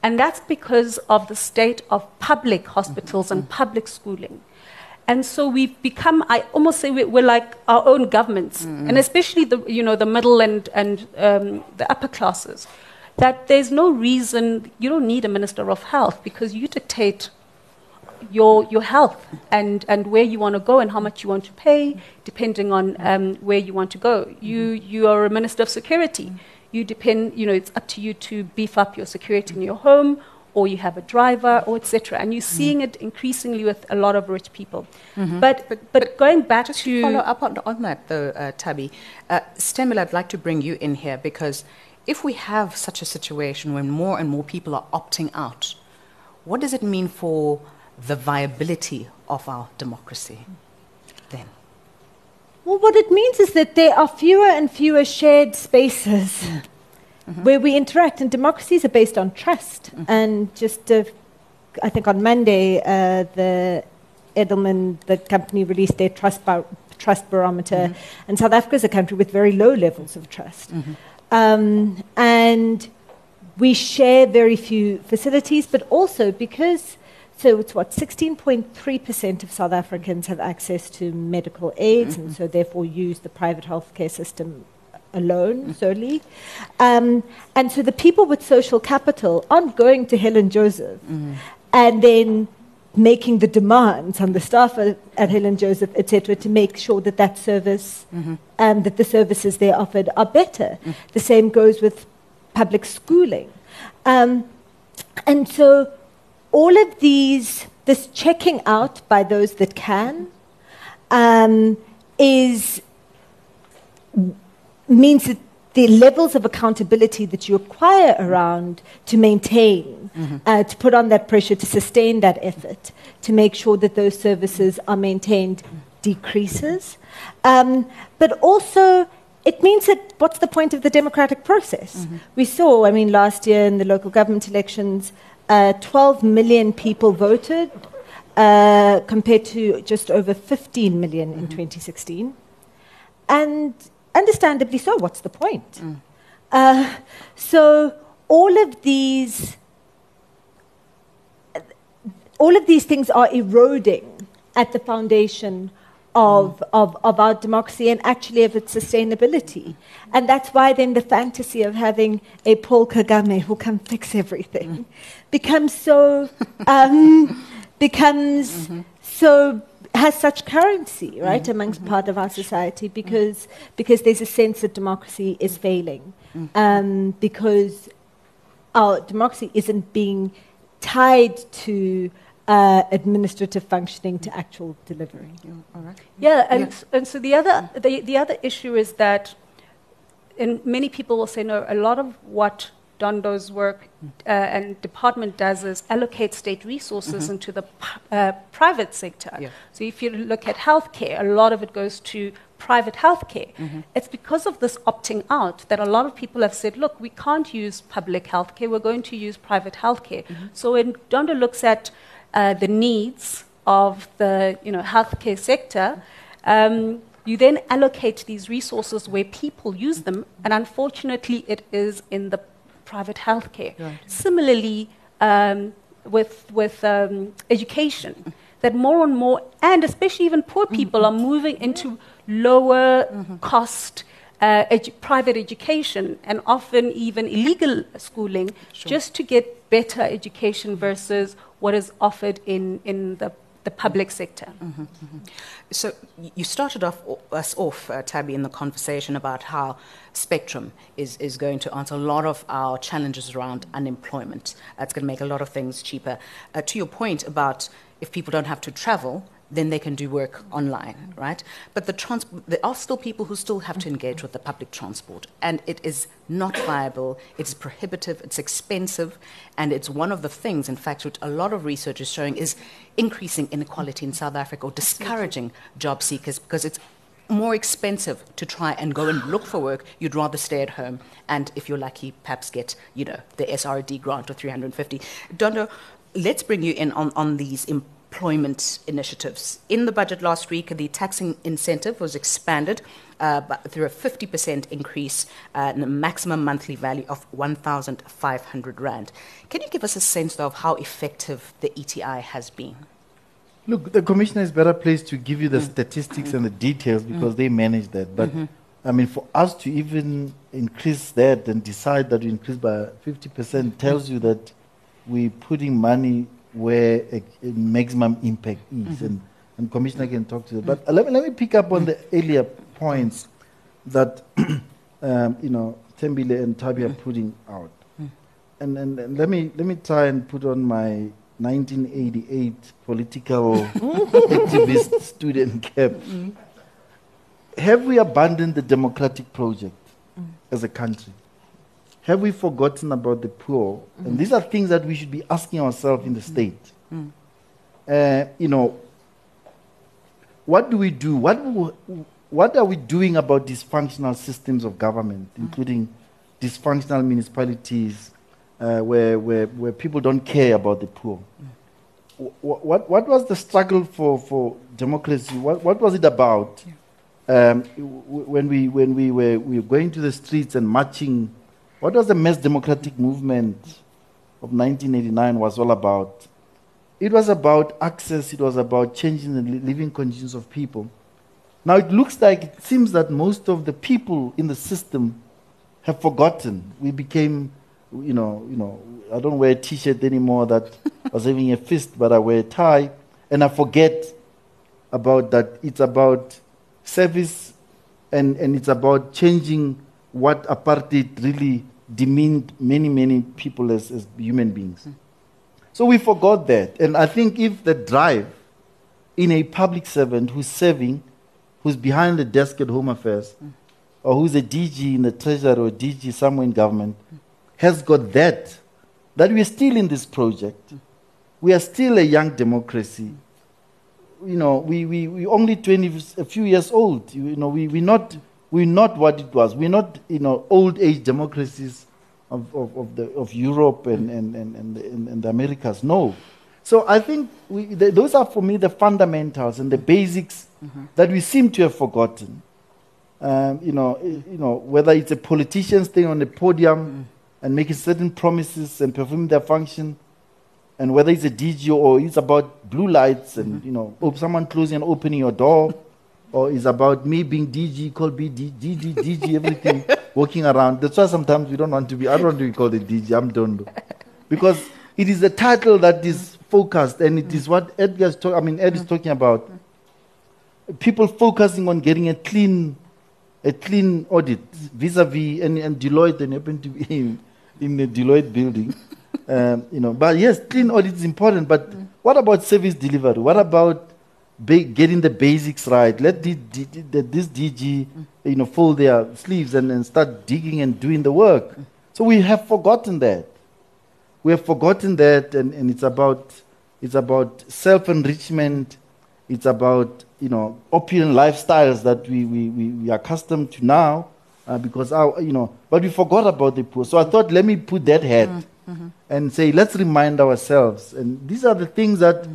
Speaker 3: And that's because of the state of public hospitals mm-hmm. and public schooling. And so we've become, I almost say we're, like our own governments, mm-hmm. and especially the, you know, the middle and, and um, the upper classes, that there's no reason, you don't need a minister of health because you dictate your, your health and, and where you want to go and how much you want to pay, depending on um, where you want to go. You, you are a minister of security. You depend, you know, it's up to you to beef up your security in your home or you have a driver, or etc. And you're mm. seeing it increasingly with a lot of rich people. Mm-hmm. But, but, but going back
Speaker 2: just
Speaker 3: to,
Speaker 2: follow up on, on that, though, uh, Thabi, uh, Sithembele, I'd like to bring you in here because if we have such a situation when more and more people are opting out, what does it mean for the viability of our democracy then?
Speaker 4: Well, what it means is that there are fewer and fewer shared spaces. Mm mm-hmm. where we interact. And democracies are based on trust. Mm-hmm. And just, uh, I think on Monday, uh, the Edelman, the company, released their trust, bar- trust barometer. Mm-hmm. And South Africa is a country with very low levels of trust. Mm-hmm. Um, and we share very few facilities, but also because so it's what 16.3% of South Africans have access to medical aids, mm-hmm. and so therefore use the private healthcare system alone solely. Um, and so the people with social capital aren't going to Helen Joseph mm. and then making the demands on the staff at, at Helen Joseph, etc., to make sure that that service mm-hmm. and that the services they're offered are better. Mm. The same goes with public schooling. Um, and so all of these, this checking out by those that can, um, is means that the levels of accountability that you acquire around to maintain, uh, to put on that pressure, to sustain that effort, to make sure that those services are maintained decreases. Um, but also, it means that what's the point of the democratic process? We saw, I mean, last year in the local government elections, uh, 12 million people voted uh, compared to just over 15 million in 2016. And understandably so, what's the point? Uh, so all of these all of these things are eroding at the foundation of, of, of our democracy and actually of its sustainability. And that's why then the fantasy of having a Paul Kagame who can fix everything becomes so, um, becomes so, has such currency, mm-hmm. right, amongst mm-hmm. part of our society mm-hmm. because, because there's a sense that democracy is failing. Um, because our democracy isn't being tied to uh, administrative functioning to actual delivery.
Speaker 2: All right.
Speaker 3: Yeah, and,
Speaker 2: Yeah.
Speaker 3: s- and so the other, the, the other issue is that, and many people will say, no, a lot of what Dondo's work uh, and department does is allocate state resources into the p- uh, private sector.
Speaker 2: Yeah.
Speaker 3: So if you look at healthcare, a lot of it goes to private healthcare. It's because of this opting out that a lot of people have said, look, we can't use public healthcare, we're going to use private healthcare. So when Dondo looks at uh, the needs of the you know, healthcare sector, um, you then allocate these resources where people use them, and unfortunately, it is in the private healthcare. Similarly, um, with, with um, education, that more and more, and especially even poor people, are moving into lower cost uh, edu- private education and often even illegal schooling just to get better education versus what is offered in, in the, the public sector.
Speaker 2: So you started off us off, uh, Thabi, in the conversation about how Spectrum is, is going to answer a lot of our challenges around unemployment. It's going to make a lot of things cheaper. Uh, to your point about if people don't have to travel, then they can do work online, right? But the trans- there are still people who still have to engage with the public transport, and it is not viable. It's prohibitive. It's expensive, and it's one of the things, in fact, which a lot of research is showing is increasing inequality in South Africa or discouraging job seekers because it's more expensive to try and go and look for work. You'd rather stay at home, and if you're lucky, perhaps get you know the SRD grant of 350. Dondo, let's bring you in on, on these employment initiatives. In the budget last week, the taxing incentive was expanded uh, through a 50% increase uh, in the maximum monthly value of 1,500 rand. Can you give us a sense of how effective the ETI has been?
Speaker 5: Look, the commissioner is better placed to give you the mm. statistics and the mm-hmm. details because mm-hmm. they manage that. But mm-hmm. I mean, for us to even increase that and decide that we increase by 50% tells you that we're putting money where a, a maximum impact is. Mm-hmm. And, and commissioner can talk to that. But uh, let, me, let me pick up on the earlier points that, um, you know, Tembile and Thabi are mm-hmm. putting out. Mm. And, and, and let, me, let me try and put on my 1988 political activist student mm. cap. Have we abandoned the democratic project mm. as a country? Have we forgotten about the poor? And these are things that we should be asking ourselves in the state. Uh, you know, what do we do? What, what are we doing about dysfunctional systems of government, including dysfunctional municipalities uh, where, where, where people don't care about the poor? Wh- wh- What, what was the struggle for, for democracy? What, what was it about um, when, we, when we, were, we were going to the streets and marching? What was the mass democratic movement of 1989 was all about? It was about access, it was about changing the living conditions of people. Now it looks like, it seems that most of the people in the system have forgotten. We became, you know, you know, I don't wear a t-shirt anymore that I was having a fist, but I wear a tie, and I forget about that. It's about service, and, and it's about changing what apartheid really demeaned many, many people as, as human beings. Hmm. So we forgot that. And I think if the drive in a public servant who's serving, who's behind the desk at Home Affairs, hmm. or who's a DG in the treasury or DG somewhere in government hmm. has got that, that we're still in this project. We are still a young democracy. You know, we, we, we only 20, a few years old. You know, we, we're, not, we're not what it was. We're not, you know, old age democracies of, of, of, the, of Europe and, and, and, and, the, and the Americas. No. So I think we, the, those are for me the fundamentals and the basics mm-hmm. that we seem to have forgotten. Um, you know, you know, whether it's a politician staying on the podium mm-hmm. and making certain promises and performing their function, and whether it's a DG or it's about blue lights and mm-hmm. you know, someone closing and opening your door, or it's about me being DG, called be DG, DG, everything, walking around. That's why sometimes we don't want to be. I don't want to be called a DG. I'm done, because it is a title that is focused, and it is what Edgar is talking. I mean, Ed is talking about. People focusing on getting a clean a clean audit vis-a-vis and, and Deloitte and happen to be in, in the Deloitte building. Um, you know, but yes, clean audit is important. But what about service delivery? What about ba- getting the basics right? Let the, the, the, this DG, you know, fold their sleeves and, and start digging and doing the work. So we have forgotten that. We have forgotten that, and, and it's about it's about self-enrichment. It's about you know, opulent lifestyles that we, we, we, we are accustomed to now uh, because our, you know, but we forgot about the poor. So I thought, let me put that head mm-hmm. and say, let's remind ourselves. And these are the things that,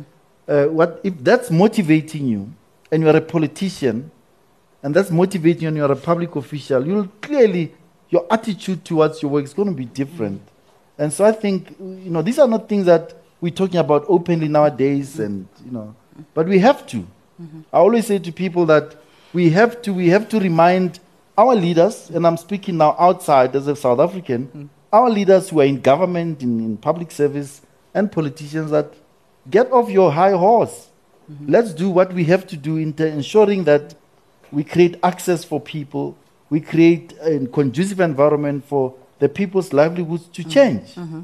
Speaker 5: uh, what if that's motivating you, and you're a politician, and that's motivating you, and you're a public official, you'll clearly your attitude towards your work is going to be different. And so I think, you know, these are not things that we're talking about openly nowadays, and you know, but we have to. Mm-hmm. I always say to people that we have to we have to remind our leaders, and I'm speaking now outside as a South African, mm-hmm. our leaders who are in government, in, in, public service, and politicians that get off your high horse. Mm-hmm. Let's do what we have to do in ter- ensuring that we create access for people, we create a conducive environment for the people's livelihoods to mm-hmm. change. Mm-hmm.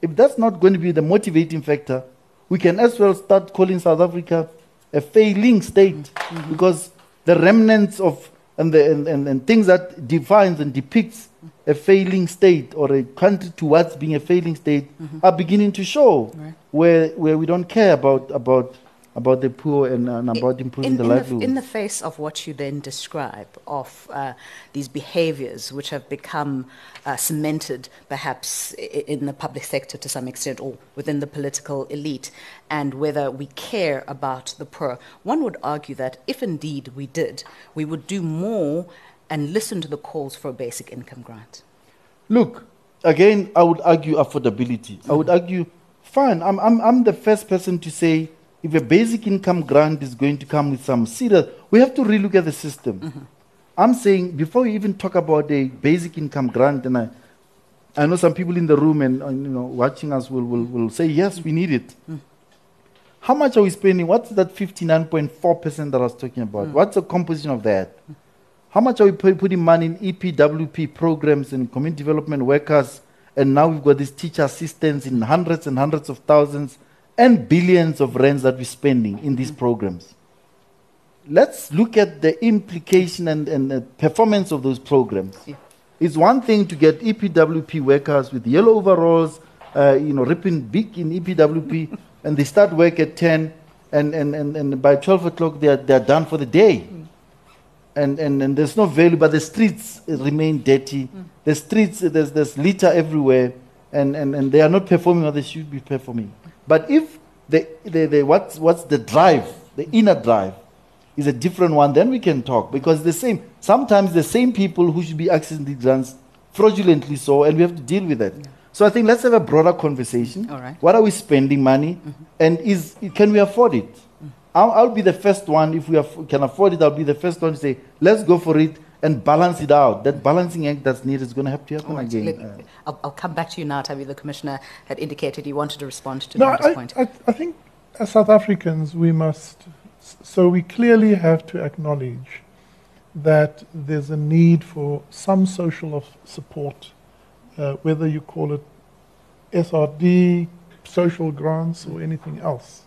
Speaker 5: If that's not going to be the motivating factor, we can as well start calling South Africa a failing state because the remnants of and, the, and, and, and, things that defines and depicts a failing state or a country towards being a failing state mm-hmm. are beginning to show right. where, where we don't care about, about about the poor and, and about improving
Speaker 2: in,
Speaker 5: the.
Speaker 2: The, in the face of what you then describe of uh, these behaviors which have become uh, cemented perhaps in the public sector to some extent or within the political elite, and whether we care about the poor, one would argue that if indeed we did, we would do more and listen to the calls for a basic income grant.
Speaker 5: Look, again, I would argue affordability. Mm-hmm. I would argue, fine, I'm, I'm, I'm the first person to say if a basic income grant is going to come with some serious, we have to relook at the system. Mm-hmm. I'm saying before we even talk about a basic income grant, and I, I know some people in the room and, and you know watching us will, will, will say yes, we need it. Mm. How much are we spending? What's that 59.4% that I was talking about? Mm. What's the composition of that? How much are we putting money in EPWP programs and community development workers? And now we've got these teacher assistants in hundreds and hundreds of thousands and billions of rands that we're spending in these programs. Let's look at the implication and, and the performance of those programs. Yeah. It's one thing to get EPWP workers with yellow overalls, uh, you know, ripping big in EPWP, and they start work at 10, and, and, and, and by 12 o'clock they are, they are done for the day. Mm. And, and, and there's no value, but the streets remain dirty. Mm. The streets, there's, there's litter everywhere, and, and, and they are not performing what they should be performing. But if the, the, the, what's, what's the drive, the inner drive, is a different one, then we can talk because the same. Sometimes the same people who should be accessing the grants fraudulently so, and we have to deal with that. Yeah. So I think let's have a broader conversation.
Speaker 2: All right.
Speaker 5: What are we spending money, mm-hmm. and is can we afford it? I'll, I'll, be the first one if we have, can afford it. I'll be the first one to say let's go for it and balance it out. That balancing act that's needed is going to have to happen right. again. Let, uh,
Speaker 2: I'll, I'll, come back to you now, Thabi. The Commissioner had indicated he wanted to respond to
Speaker 6: no,
Speaker 2: I, point.
Speaker 6: I, I think as South Africans, we must, so we clearly have to acknowledge that there's a need for some social support, uh, whether you call it SRD, social grants, or anything else.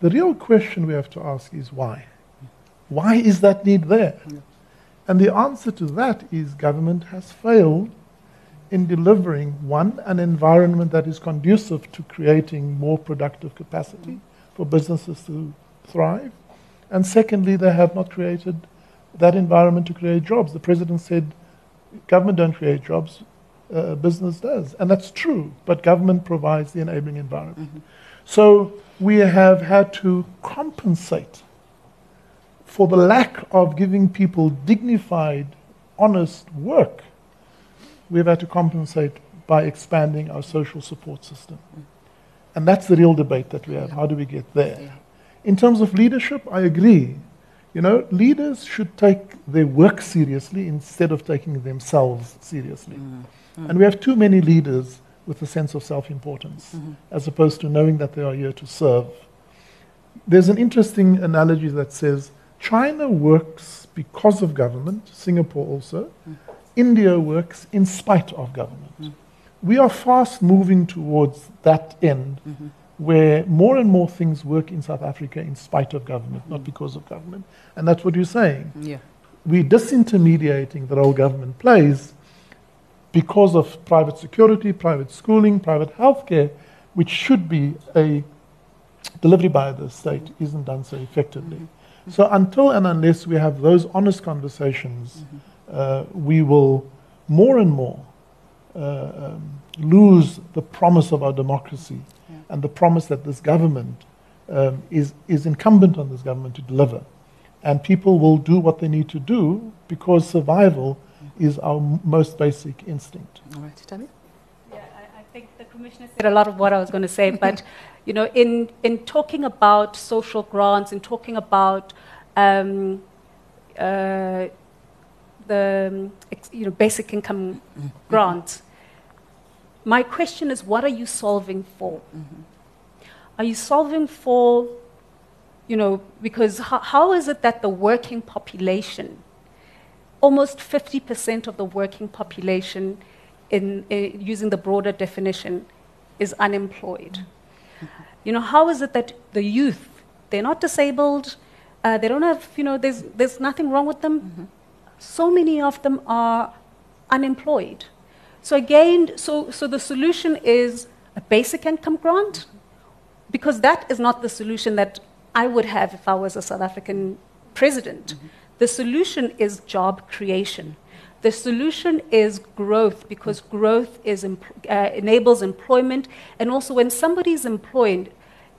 Speaker 6: The real question we have to ask is why? Why is that need there? And the answer to that is government has failed in delivering one, an environment that is conducive to creating more productive capacity for businesses to thrive. And secondly, they have not created that environment to create jobs. The president said, government don't create jobs, uh, business does. And that's true, but government provides the enabling environment. Mm-hmm. So we have had to compensate for the lack of giving people dignified, honest work. We've had to compensate by expanding our social support system. And that's the real debate that we have. How do we get there? In terms of leadership, I agree. You know, leaders should take their work seriously instead of taking themselves seriously. Mm. Mm. And we have too many leaders with a sense of self importance, mm-hmm. as opposed to knowing that they are here to serve. There's an interesting analogy that says China works because of government, Singapore also, mm. India works in spite of government. Mm. We are fast moving towards that end. Mm-hmm where more and more things work in South Africa in spite of government, not because of government. And that's what you're saying.
Speaker 2: Yeah.
Speaker 6: We're disintermediating the role government plays because of private security, private schooling, private healthcare, which should be a delivery by the state, isn't done so effectively. Mm-hmm. So until and unless we have those honest conversations, mm-hmm. uh, we will more and more uh, um, lose the promise of our democracy yeah. and the promise that this government um, is, is incumbent on this government to deliver. And people will do what they need to do because survival is our most basic instinct.
Speaker 2: All right, Thabi?
Speaker 3: Yeah, I, I, think the Commissioner said a lot of what I was going to say, but you know, in, in talking about social grants and talking about um, uh, the you know, basic income mm-hmm. grants, my question is what are you solving for? Mm-hmm. Are you solving for, you know, because how, how is it that the working population almost 50% of the working population, in, in, using the broader definition, is unemployed. Mm-hmm. You know, how is it that the youth, they're not disabled, uh, they don't have, you know, there's, there's nothing wrong with them. Mm-hmm. So many of them are unemployed. So again, so, so the solution is a basic income grant, because that is not the solution that I would have if I was a South African president. Mm-hmm. The solution is job creation. The solution is growth because growth uh, enables employment. And also, when somebody is employed,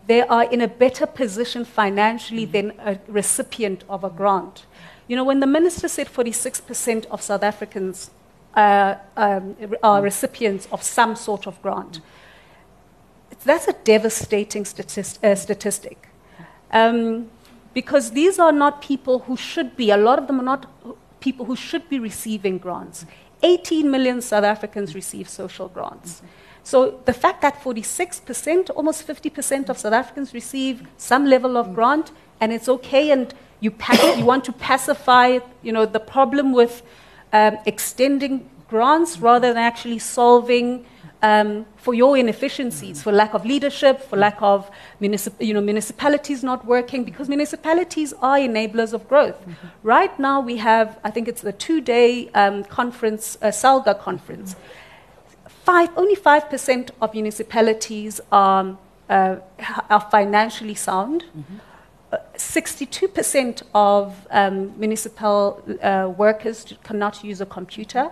Speaker 3: they are in a better position financially than a recipient of a grant. You know, when the minister said 46% of South Africans uh, um, are recipients of some sort of grant, that's a devastating statist- uh, statistic. Um, because these are not people who should be, a lot of them are not people who should be receiving grants. 18 million South Africans receive social grants. So the fact that 46%, almost 50% of South Africans receive some level of grant, and it's okay, and you, pac- you want to pacify you know, the problem with um, extending grants rather than actually solving um, for your inefficiencies, for lack of leadership, for lack of municip- you know, municipalities not working, because municipalities are enablers of growth. Mm-hmm. Right now, we have, I think it's the two day um, conference, uh, SALGA conference. Five, only 5% of municipalities are, uh, are financially sound. Mm-hmm. 62% of um, municipal uh, workers cannot use a computer.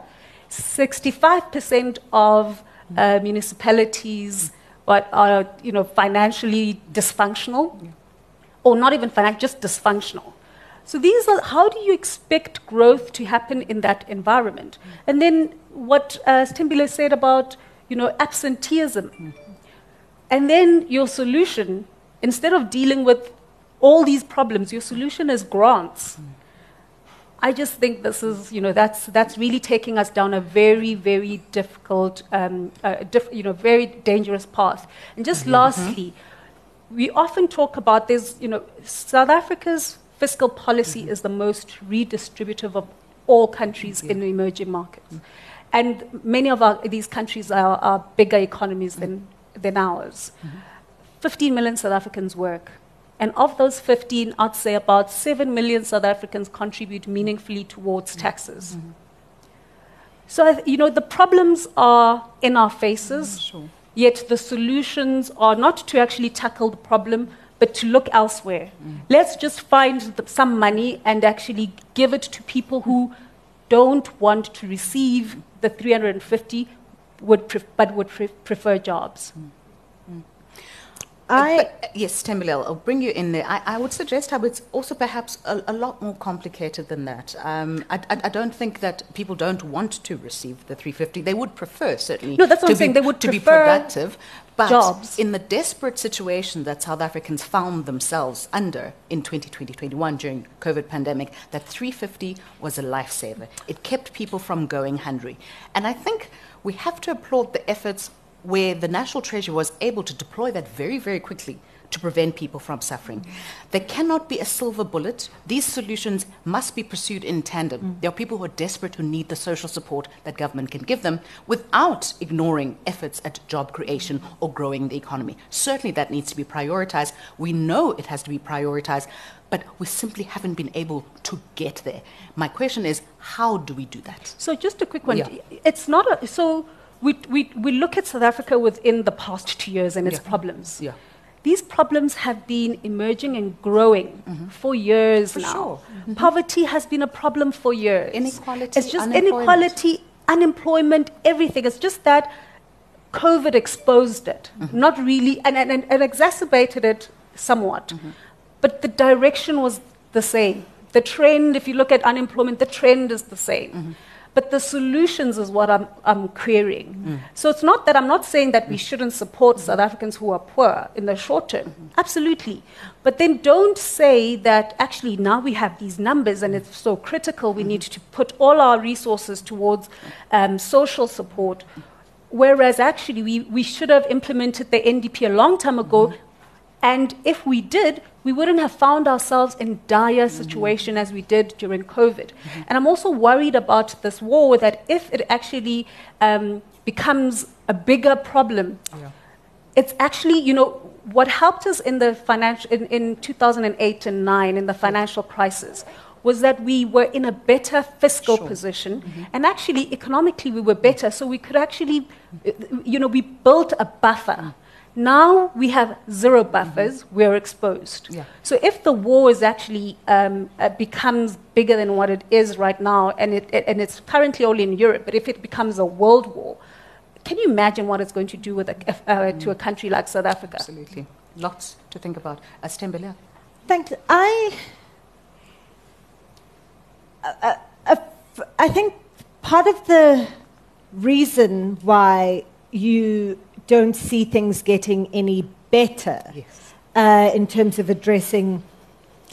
Speaker 3: 65% of uh, municipalities but are you know, financially dysfunctional, yeah. or not even financial, just dysfunctional. So these are how do you expect growth to happen in that environment? Mm. And then what uh, Sithembele said about you know absenteeism, mm. and then your solution instead of dealing with all these problems, your solution is grants. Mm. I just think this is, you know, that's, that's really taking us down a very, very difficult, um, uh, diff, you know, very dangerous path. And just mm-hmm. lastly, we often talk about this, you know, South Africa's fiscal policy mm-hmm. is the most redistributive of all countries in the emerging markets. Mm-hmm. And many of our, these countries are, are bigger economies than, than ours. Mm-hmm. 15 million South Africans work And of those 15, I'd say about 7 million South Africans contribute meaningfully towards taxes. Mm-hmm. So, you know, the problems are in our faces, mm, sure. yet the solutions are not to actually tackle the problem, but to look elsewhere. Mm. Let's just find the, some money and actually give it to people who don't want to receive the 350 would pref- but would pre- prefer jobs. Mm.
Speaker 2: I, but, uh, yes, Thembelihle, I'll bring you in there. I, I would suggest how it's also perhaps a, a, lot more complicated than that. Um, I, I, I, don't think that people don't want to receive the 350. They would prefer, certainly,
Speaker 3: no, that's what I'm saying. They would
Speaker 2: to be productive. But
Speaker 3: jobs.
Speaker 2: in the desperate situation that South Africans found themselves under in 2020-21 during COVID pandemic, that 350 was a lifesaver. It kept people from going hungry. And I think we have to applaud the efforts where the National Treasury was able to deploy that very, very quickly to prevent people from suffering. Mm. There cannot be a silver bullet. These solutions must be pursued in tandem. Mm. There are people who are desperate who need the social support that government can give them without ignoring efforts at job creation or growing the economy. Certainly that needs to be prioritized. We know it has to be prioritized, but we simply haven't been able to get there. My question is, how do we do that?
Speaker 3: So just a quick one. Yeah. It's not a, so we, we, we look at South Africa within the past two years and its
Speaker 2: yeah.
Speaker 3: problems.
Speaker 2: Yeah.
Speaker 3: These problems have been emerging and growing mm-hmm. for years
Speaker 2: for
Speaker 3: now.
Speaker 2: Sure.
Speaker 3: Mm-hmm. Poverty has been a problem for years.
Speaker 2: Inequality.
Speaker 3: It's just inequality, unemployment, everything. It's just that COVID exposed it, mm-hmm. not really, and, and, and, exacerbated it somewhat. Mm-hmm. But the direction was the same. The trend, if you look at unemployment, the trend is the same. Mm-hmm. But the solutions is what I'm, I'm querying. Mm. So it's not that I'm not saying that we shouldn't support South Africans who are poor in the short term. Mm-hmm. Absolutely. But then don't say that actually now we have these numbers and it's so critical, we mm-hmm. need to put all our resources towards um, social support. Whereas actually we, we should have implemented the NDP a long time ago. Mm-hmm. And if we did, we wouldn't have found ourselves in dire situation mm-hmm. as we did during COVID. Mm-hmm. And I'm also worried about this war that if it actually um, becomes a bigger problem, yeah. it's actually, you know, what helped us in the financial in, in 2008 and 9 in the financial crisis was that we were in a better fiscal sure. position mm-hmm. and actually economically we were better so we could actually you know we built a buffer mm. Now we have zero buffers, mm-hmm. we're exposed.
Speaker 2: Yeah.
Speaker 3: So if the war is actually um, uh, becomes bigger than what it is right now, and, it, it, and it's currently only in Europe, but if it becomes a world war, can you imagine what it's going to do with a, uh, mm. to a country like South Africa?
Speaker 2: Absolutely. Lots to think about. Sithembele.
Speaker 4: Thanks. I, uh, uh, I think part of the reason why you don't see things getting any better
Speaker 2: yes.
Speaker 4: uh, in terms of addressing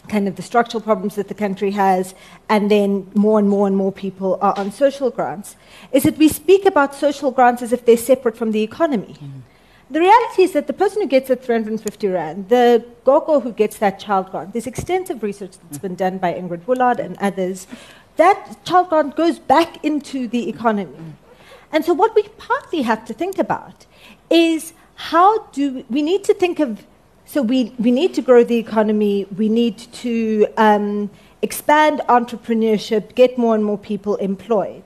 Speaker 4: kind of the structural problems that the country has, and then more and more and more people are on social grants, is that we speak about social grants as if they're separate from the economy. Mm. The reality is that the person who gets that 350 Rand, the gogo who gets that child grant, there's extensive research that's been done by Ingrid Woolard and others, that child grant goes back into the economy. And so, what we partly have to think about is how do we, need to think of so we, we need to grow the economy, we need to um, expand entrepreneurship, get more and more people employed.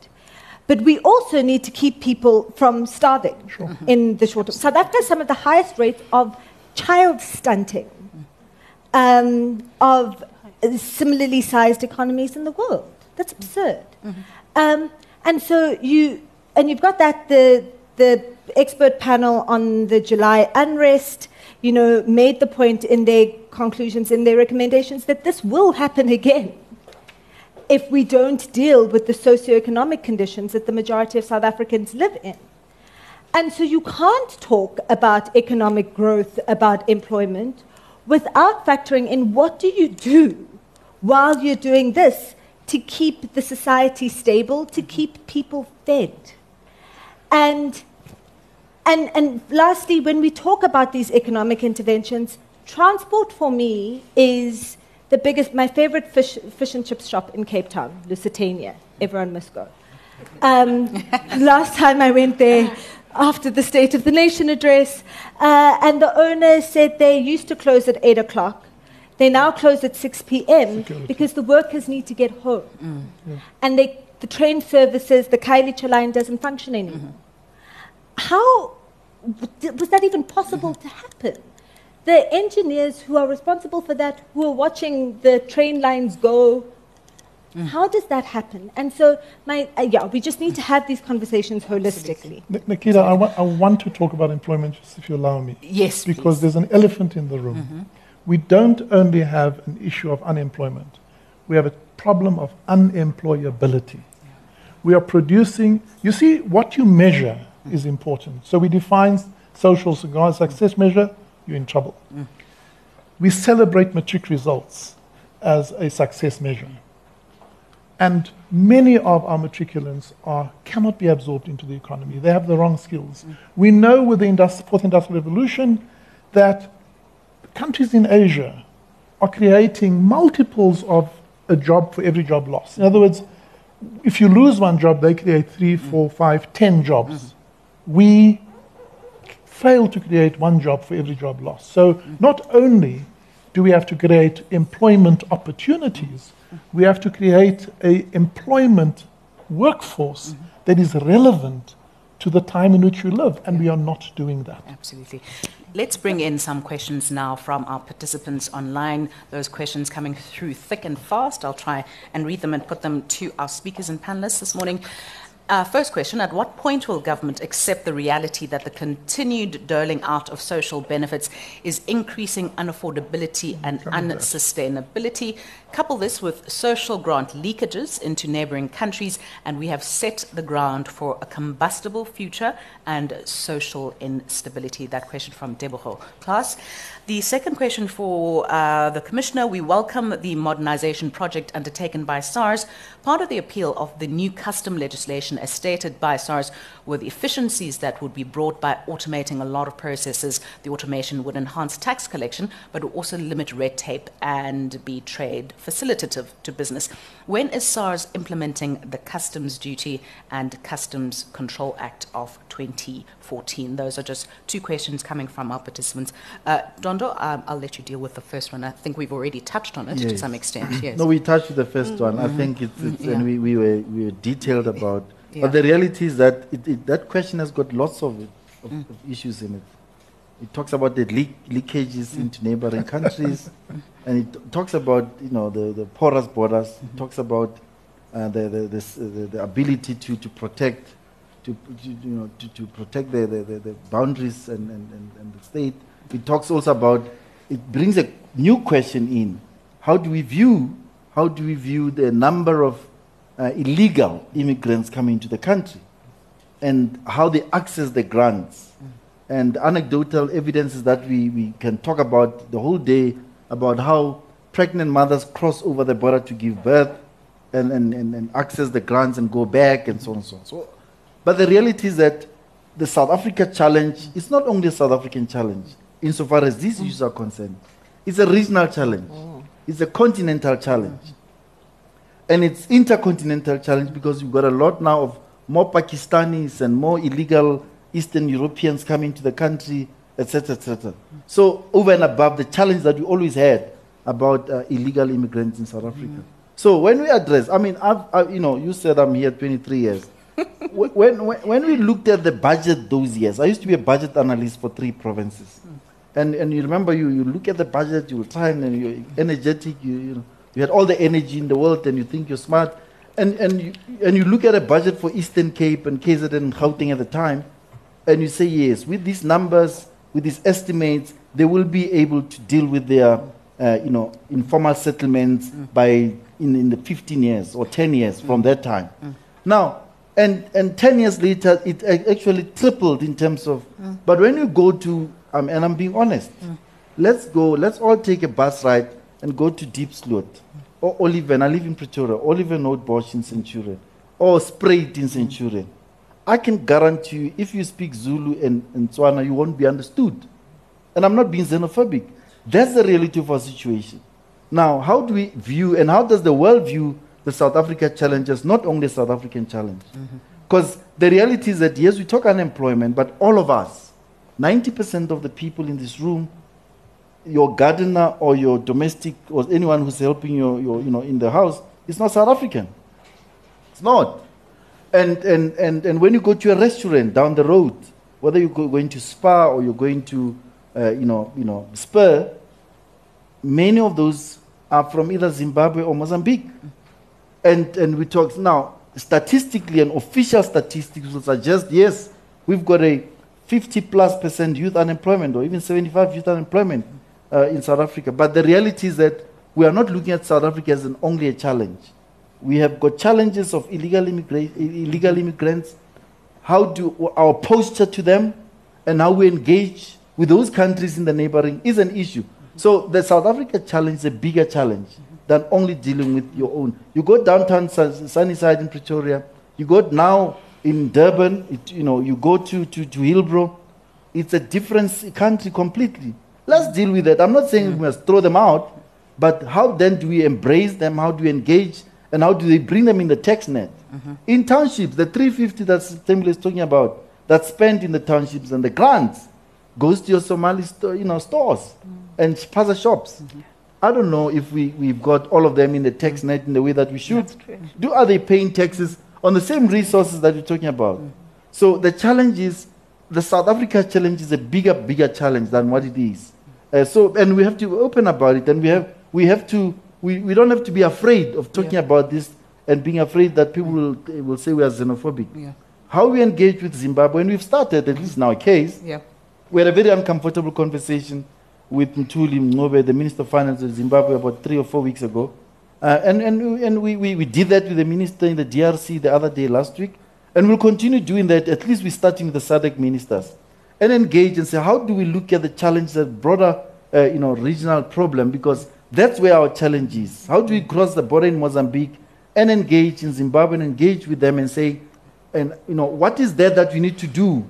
Speaker 4: But we also need to keep people from starving sure. in the short term. South Africa has some of the highest rates of child stunting um, of similarly sized economies in the world. That's absurd. Mm-hmm. Um, and so you, and you've got that, the, the expert panel on the July unrest, you know, made the point in their conclusions, in their recommendations, that this will happen again if we don't deal with the socioeconomic conditions that the majority of South Africans live in. And so you can't talk about economic growth, about employment, without factoring in what do you do while you're doing this to keep the society stable, to keep people fed. And and, and lastly, when we talk about these economic interventions, transport for me is the biggest, my favorite fish, fish and chip shop in Cape Town, Lusitania. Everyone must go. Um, last time I went there, after the State of the Nation address, uh, and the owner said they used to close at 8 o'clock, They now close at 6 p.m.
Speaker 6: Security.
Speaker 4: because the workers need to get home.
Speaker 2: Mm.
Speaker 6: Yeah.
Speaker 4: And they, the train services, the Khayelitsha line doesn't function anymore. How w- was that even possible to happen? The engineers who are responsible for that, who are watching the train lines go, how does that happen? And so, my, uh, yeah, we just need to have these conversations holistically.
Speaker 6: Ni- Nikita, I want, I want to talk about employment, just if you allow me,
Speaker 2: Yes,
Speaker 6: because
Speaker 2: please.
Speaker 6: there's an elephant in the room. We don't only have an issue of unemployment, we have a problem of unemployability. We are producing, you see, what you measure is important. So we define social success measure, you're in trouble. Mm. We celebrate matric results as a success measure. And many of our matriculants are, cannot be absorbed into the economy. They have the wrong skills. Mm. We know with the industri- fourth industrial revolution that countries in Asia are creating multiples of a job for every job lost. In other words, if you lose one job, they create three, mm. four, five, ten jobs. We fail to create one job for every job lost. So not only do we have to create employment opportunities, we have to create a employment workforce that is relevant to the time in which we live, and we are not doing that.
Speaker 2: Absolutely. Let's bring in some questions now from our participants online. Those questions coming through thick and fast. I'll try and read them and put them to our speakers and panelists this morning. Uh, first question At what point will government accept the reality that the continued doling out of social benefits is increasing unaffordability and unsustainability? Couple this with social grant leakages into neighboring countries, and we have set the ground for a combustible future and social instability. That question from Deboho. Class. The second question for uh, the Commissioner we welcome the modernisation project undertaken by SARS. Part of the appeal of the new custom legislation, as stated by SARS, were the efficiencies that would be brought by automating a lot of processes. The automation would enhance tax collection, but also limit red tape and be trade facilitative to business. When is SARS implementing the Customs Duty and Customs Control Act of 2014? Those are just two questions coming from our participants. Uh, Dondo, um, I'll let you deal with the first one. I think we've already touched on it to some extent. Yes.
Speaker 5: No, we touched the 1st one. I think it's, it's
Speaker 2: Yeah.
Speaker 5: and we, we were we were detailed about.
Speaker 2: Yeah.
Speaker 5: But the reality is that it, it, that question has got lots of, of, of issues in it. It talks about the leak, leakages into neighboring countries, and it talks about you know the, the porous borders. It talks about uh, the, the, this, uh, the the ability to, to protect to, to you know to, to protect the, the, the, the boundaries and, and, and, and the state. It talks also about it brings a new question in. How do we view how do we view the number of uh, illegal immigrants coming into the country and how they access the grants? And anecdotal evidences that we, we can talk about the whole day about how pregnant mothers cross over the border to give birth and, and, and, and access the grants and go back and so on and so on. So, but the reality is that the South Africa challenge is not only a South African challenge insofar as these issues are concerned. It's a regional challenge. It's a continental challenge. And it's intercontinental challenge because you've got a lot now of more Pakistanis and more illegal Eastern Europeans coming to the country, etc., etc. So over and above the challenge that we always had about uh, illegal immigrants in South Africa. So when we address, I mean, I've, I, you know, you said I'm here 23 years. When, when, when we looked at the budget those years, I used to be a budget analyst for three provinces. And, and you remember, you, you look at the budget, you will try and you're energetic, you, you, know, you had all the energy in the world and you think you're smart. And, and, you, and you look at a budget for Eastern Cape and KZN and Gauteng at the time, and you say, yes, with these numbers, with these estimates, they will be able to deal with their uh, you know, informal settlements mm. by in, in the 15 years or 10 years mm. from that time. Mm. Now, and, and 10 years later, it actually tripled in terms of. But when you go to, um, and I'm being honest, let's go, let's all take a bus ride and go to Diepsloot or Oliven. I live in Pretoria, Olievenhoutbosch in Centurion or Spruit in Centurion. I can guarantee you, if you speak Zulu and, and Tswana, you won't be understood. And I'm not being xenophobic. That's the reality of our situation. Now, how do we view and how does the world view the South Africa challenges, not only a South African challenge? Mm-hmm. Because the reality is that, yes, we talk unemployment, but all of us, 90% of the people in this room, your gardener or your domestic or anyone who's helping you, your, you know, in the house is not South African. It's not. And, and, and, and when you go to a restaurant down the road, whether you're going to Spa or you're going to, uh, you, know, you know, Spur, many of those are from either Zimbabwe or Mozambique. And, and we talk now, statistically and official statistics will suggest, yes, we've got a 50 plus percent youth unemployment or even 75 youth unemployment uh, in South Africa. But the reality is that we are not looking at South Africa as an only a challenge. We have got challenges of illegal, immigra- illegal immigrants. How do our posture to them and how we engage with those countries in the neighboring is an issue. So the South Africa challenge is a bigger challenge than only dealing with your own. You go downtown Sunnyside in Pretoria, you go now in Durban, it, you know, you go to, to, to Hillbrow, it's a different country completely. Let's deal with that. I'm not saying we must throw them out, but how then do we embrace them? How do we engage? And how do they bring them in the tax net? Mm-hmm. In townships, the 350 that Temple is talking about, that's spent in the townships and the grants goes to your Somali sto- you know, stores mm. and spaza shops. Mm-hmm. I don't know if we, we've got all of them in the tax net in the way that we should. Do are they paying taxes on the same resources that you're talking about? Mm. So the challenge is the South Africa challenge is a bigger, bigger challenge than what it is. Uh, so, and we have to be open about it, and we have, we have to, we, we don't have to be afraid of talking yeah. about this and being afraid that people will, will say we are xenophobic. Yeah. How we engage with Zimbabwe, and we've started, at least in our case, yeah. we had a very uncomfortable conversation with Mthuli Ncube, the Minister of Finance of Zimbabwe, about three or four weeks ago. Uh, and and, and we, we, we did that with the minister in the DRC the other day last week. And we'll continue doing that, at least we're starting with the SADC ministers and engage and say, how do we look at the challenge, the broader uh, you know, regional problem? Because that's where our challenge is. How do we cross the border in Mozambique and engage in Zimbabwe and engage with them and say, and you know, what is there that we need to do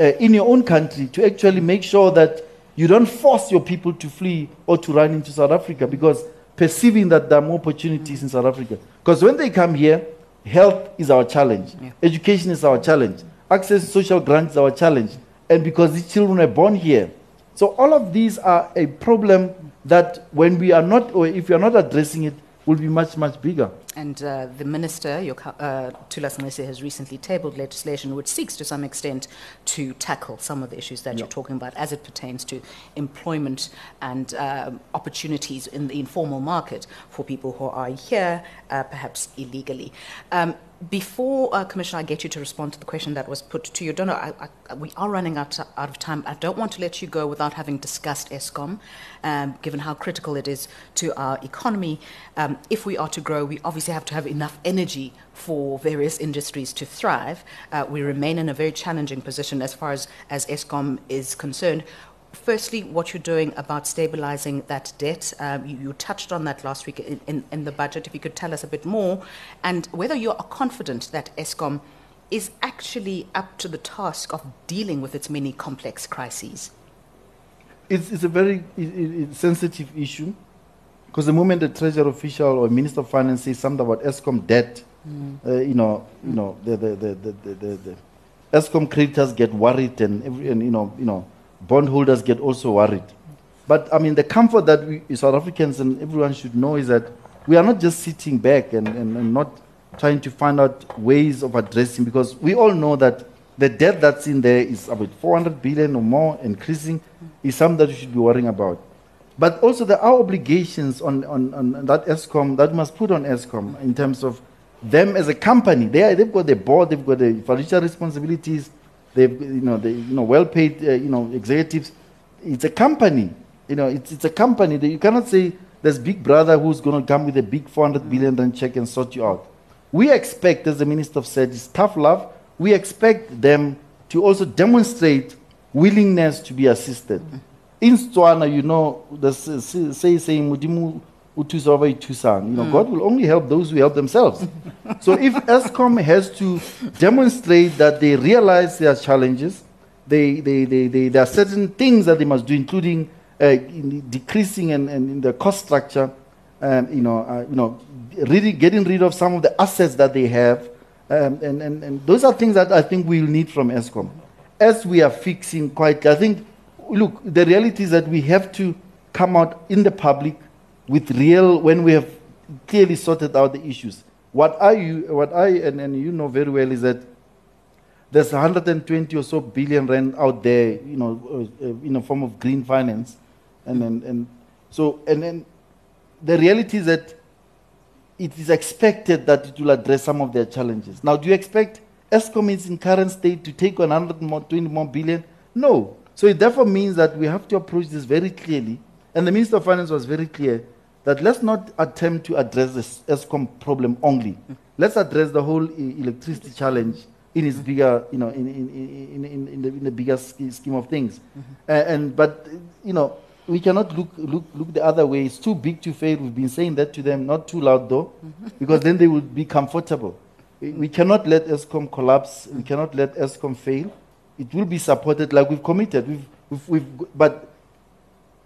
Speaker 5: uh, in your own country to actually make sure that you don't force your people to flee or to run into South Africa because perceiving that there are more opportunities in South Africa. Because when they come here, health is our challenge, yeah. education is our challenge, access to social grants is our challenge, and because these children are born here. So all of these are a problem that when we are not, or if we are not addressing it, will be much, much bigger.
Speaker 2: And uh, the minister, your, uh, Nxesi, has recently tabled legislation which seeks to some extent to tackle some of the issues that you're talking about as it pertains to employment and uh, opportunities in the informal market for people who are here, uh, perhaps illegally. Um, before, uh, Commissioner, I get you to respond to the question that was put to you, Dondo, I, I, we are running out, out of time. I don't want to let you go without having discussed Eskom, um, given how critical it is to our economy. Um, if we are to grow, we obviously have to have enough energy for various industries to thrive. Uh, we remain in a very challenging position as far as, as Eskom is concerned firstly, what you're doing about stabilizing that debt. Um, you, you, touched on that last week in, in, in, the budget. If you could tell us a bit more, and whether you are confident that Eskom is actually up to the task of dealing with its many complex crises.
Speaker 5: It's, it's a very it, sensitive issue because the moment the treasury official or minister of finance says something about Eskom debt, mm. uh, you know, mm. you know, the the, the, the, the, the Eskom creditors get worried and, every, and you know, you know bondholders get also worried. But I mean, the comfort that we South Africans and everyone should know is that we are not just sitting back and, and, and not trying to find out ways of addressing, because we all know that the debt that's in there is about 400 billion or more, increasing, is something that we should be worrying about. But also, there are obligations on, on, on that Eskom that must put on Eskom in terms of them as a company. They are, they've got the board, they've got the financial responsibilities, They've, you know, they, you know, well-paid, uh, you know, executives. It's a company. You know, it's, it's a company that you cannot say there's Big Brother who's going to come with a big 400 billion rand check and sort you out. We expect, as the minister said, it's tough love. We expect them to also demonstrate willingness to be assisted. In Setswana, you know, the say saying Mudimu utusa You know, mm. God will only help those who help themselves. so if Eskom has to demonstrate that they realize their challenges, they, they, they, they, there are certain things that they must do, including uh, in decreasing and, and in the cost structure, um, you know, uh, you know, really getting rid of some of the assets that they have. Um, and, and, and those are things that I think we'll need from Eskom. As we are fixing quite, I think, look, the reality is that we have to come out in the public with real, when we have clearly sorted out the issues. What I, what I and, and you know very well is that there's 120 or so billion rand out there, you know, uh, in a form of green finance, and and, and so and then the reality is that it is expected that it will address some of their challenges. Now, do you expect Eskom is in current state to take 120 more billion? No. So it therefore means that we have to approach this very clearly. And the Minister of Finance was very clear that let's not attempt to address the Eskom problem only. Let's address the whole e- electricity challenge in its bigger, you know, in, in, in, in, in, the, in the bigger scheme of things. Uh, and, but, you know, we cannot look, look, look the other way. It's too big to fail. We've been saying that to them, not too loud though, because then they will be comfortable. We, cannot let Eskom collapse. We cannot let Eskom fail. It will be supported like we've committed. We've, we've, we've, but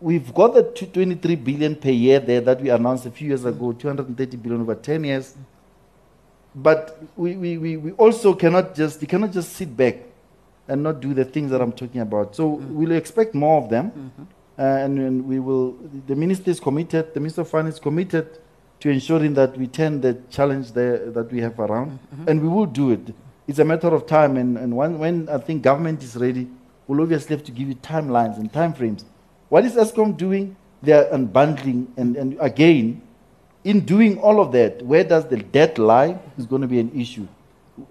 Speaker 5: we've got the 23 billion per year there that we announced a few years ago, 230 billion over 10 years. But we, we, we, we also cannot just, you cannot just sit back and not do the things that I'm talking about. So mm-hmm. we'll expect more of them. Mm-hmm. Uh, and, and we will, the minister is committed, the Minister of Finance is committed to ensuring that we turn the challenge there that we have around. Mm-hmm. And we will do it. It's a matter of time. And, and when, when I think government is ready, we'll obviously have to give you timelines and timeframes. What is Eskom doing? They are unbundling. And, and again, in doing all of that, where does the debt lie is going to be an issue.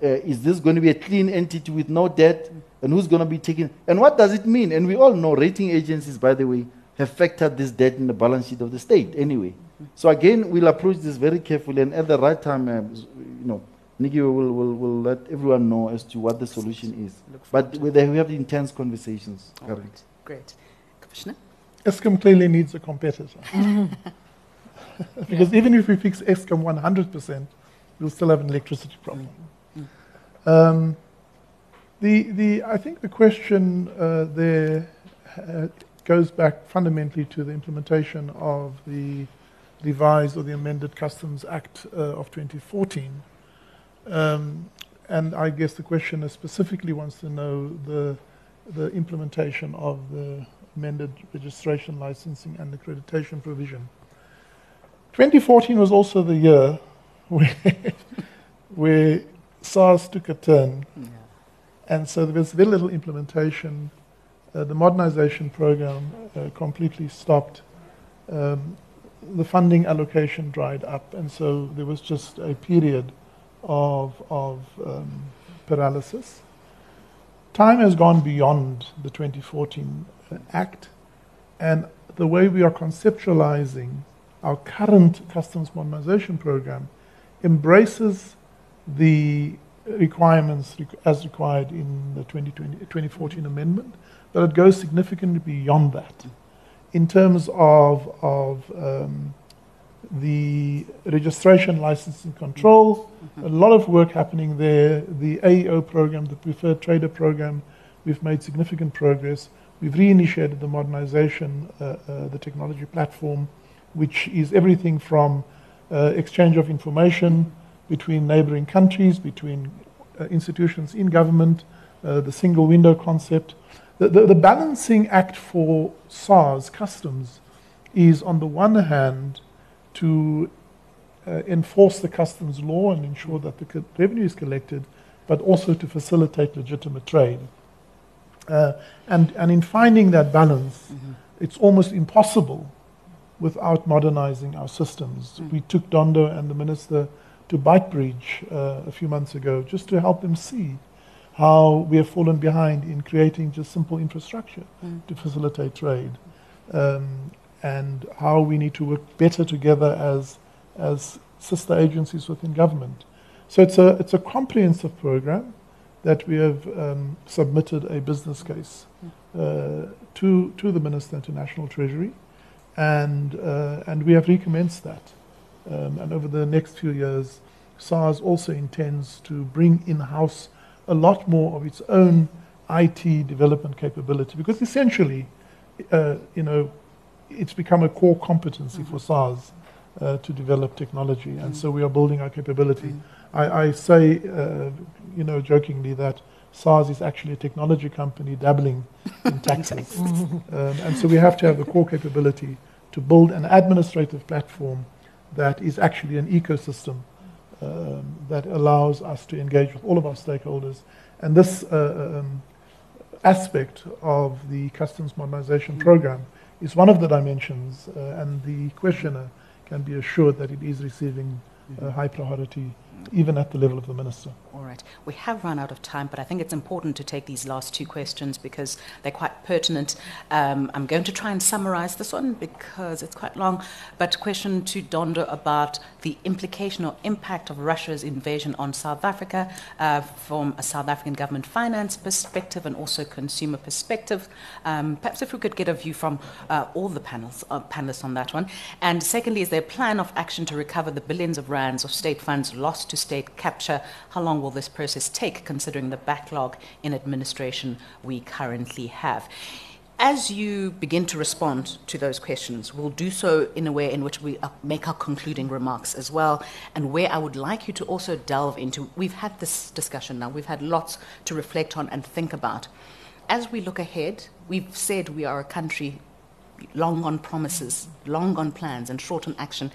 Speaker 5: Uh, is this going to be a clean entity with no debt? And who's going to be taking? And what does it mean? And we all know rating agencies, by the way, have factored this debt in the balance sheet of the state anyway. So again, we'll approach this very carefully, and at the right time, uh, you know, Nikki will, will, will let everyone know as to what the solution is. But we have intense conversations.
Speaker 2: All right. Great. Commissioner?
Speaker 6: Eskom clearly needs a competitor. because even if we fix Eskom 100%, we'll still have an electricity problem. Um, the, the, I think the question uh, there uh, goes back fundamentally to the implementation of the revised or the amended Customs Act uh, of 2014. Um, and I guess the questioner specifically wants to know the, the implementation of the amended registration, licensing, and accreditation provision. 2014 was also the year where, where SARS took a turn, and so there was very little implementation. Uh, the modernization program uh, completely stopped. Um, the funding allocation dried up, and so there was just a period of, of um, paralysis. Time has gone beyond the 2014 Act, and the way we are conceptualizing our current customs modernization program embraces the requirements as required in the 2020, 2014 amendment, but it goes significantly beyond that in terms of, of um, the registration, license, and control. A lot of work happening there. The AEO program, the preferred trader program, we've made significant progress. We've reinitiated the modernization, uh, uh, the technology platform, which is everything from uh, exchange of information between neighboring countries, between institutions in government, the single window concept. The, the, the balancing act for SARS customs is, on the one hand, to uh, enforce the customs law and ensure that the revenue is collected, but also to facilitate legitimate trade. Uh, and, and in finding that balance, it's almost impossible without modernizing our systems. We took Dondo and the minister to Beitbridge uh, a few months ago just to help them see how we have fallen behind in creating just simple infrastructure to facilitate trade um, and how we need to work better together as, as sister agencies within government. So it's a, it's a comprehensive program that we have um, submitted a business case uh, to, to the Minister to National Treasury, and, uh, and we have recommenced that. Um, and over the next few years, SARS also intends to bring in house a lot more of its own IT development capability because essentially, uh, you know, it's become a core competency for SARS uh, to develop technology, and so we are building our capability. I, I say, uh, you know, jokingly that SARS is actually a technology company dabbling in taxes. um, and so we have to have the core capability to build an administrative platform that is actually an ecosystem um, that allows us to engage with all of our stakeholders. And this uh, um, aspect of the customs modernization program is one of the dimensions, uh, and the questioner can be assured that it is receiving uh, high priority even at the level of the minister.
Speaker 2: All right. We have run out of time, but I think it's important to take these last two questions because they're quite pertinent. Um, I'm going to try and summarize this one because it's quite long. But question to Dondo about the implication or impact of Russia's invasion on South Africa uh, from a South African government finance perspective and also consumer perspective. Um, perhaps if we could get a view from uh, all the panels, uh, panelists on that one. And secondly, is there a plan of action to recover the billions of rands of state funds lost to state capture? How long will this process take, considering the backlog in administration we currently have? As you begin to respond to those questions, we'll do so in a way in which we uh, make our concluding remarks as well, and where I would like you to also delve into. We've had this discussion now, we've had lots to reflect on and think about. As we look ahead, we've said we are a country long on promises, long on plans, and short on action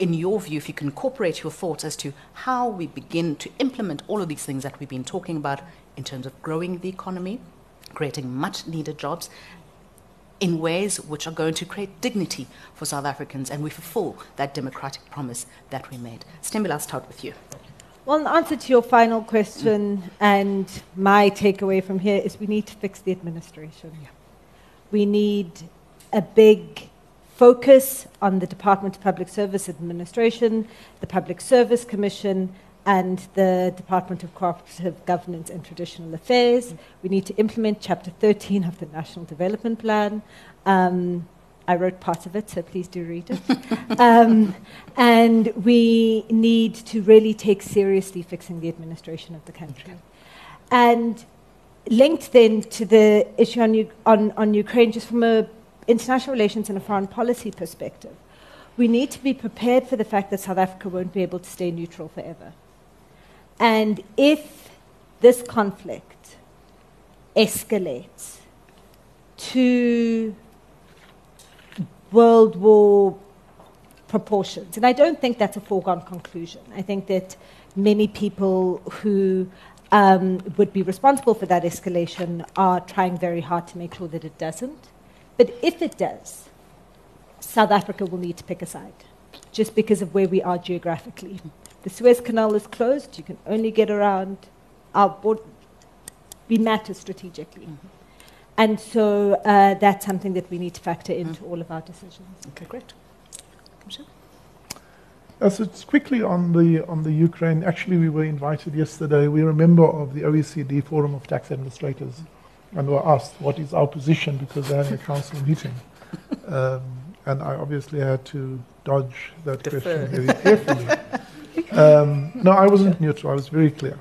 Speaker 2: in your view, if you can incorporate your thoughts as to how we begin to implement all of these things that we've been talking about in terms of growing the economy, creating much needed jobs in ways which are going to create dignity for South Africans and we fulfill that democratic promise that we made. Sithembele, I'll start with you.
Speaker 4: Well, in answer to your final question, mm. and my takeaway from here is we need to fix the administration. Yeah. We need a big focus on the Department of Public Service Administration, the Public Service Commission, and the Department of Cooperative Governance and Traditional Affairs. We need to implement Chapter 13 of the National Development Plan. Um, I wrote part of it, so please do read it. um, and we need to really take seriously fixing the administration of the country. And linked then to the issue on, on, on Ukraine, just from a international relations and a foreign policy perspective, we need to be prepared for the fact that South Africa won't be able to stay neutral forever. And if this conflict escalates to World War proportions, and I don't think that's a foregone conclusion, I think that many people who um, would be responsible for that escalation are trying very hard to make sure that it doesn't. But if it does, South Africa will need to pick a side, just because of where we are geographically. The Suez Canal is closed, you can only get around our border. We matter strategically. Mm-hmm. And so uh, that's something that we need to factor into mm-hmm. all of our decisions.
Speaker 2: Okay, great.
Speaker 6: Uh, so it's quickly on the on the Ukraine. Actually, we were invited yesterday. We're a member of the OECD Forum of Tax Administrators. Mm-hmm and were asked what is our position because they're in a council meeting. Um, and I obviously had to dodge that Defer. question very carefully. Um, no, I wasn't neutral. I was very clear.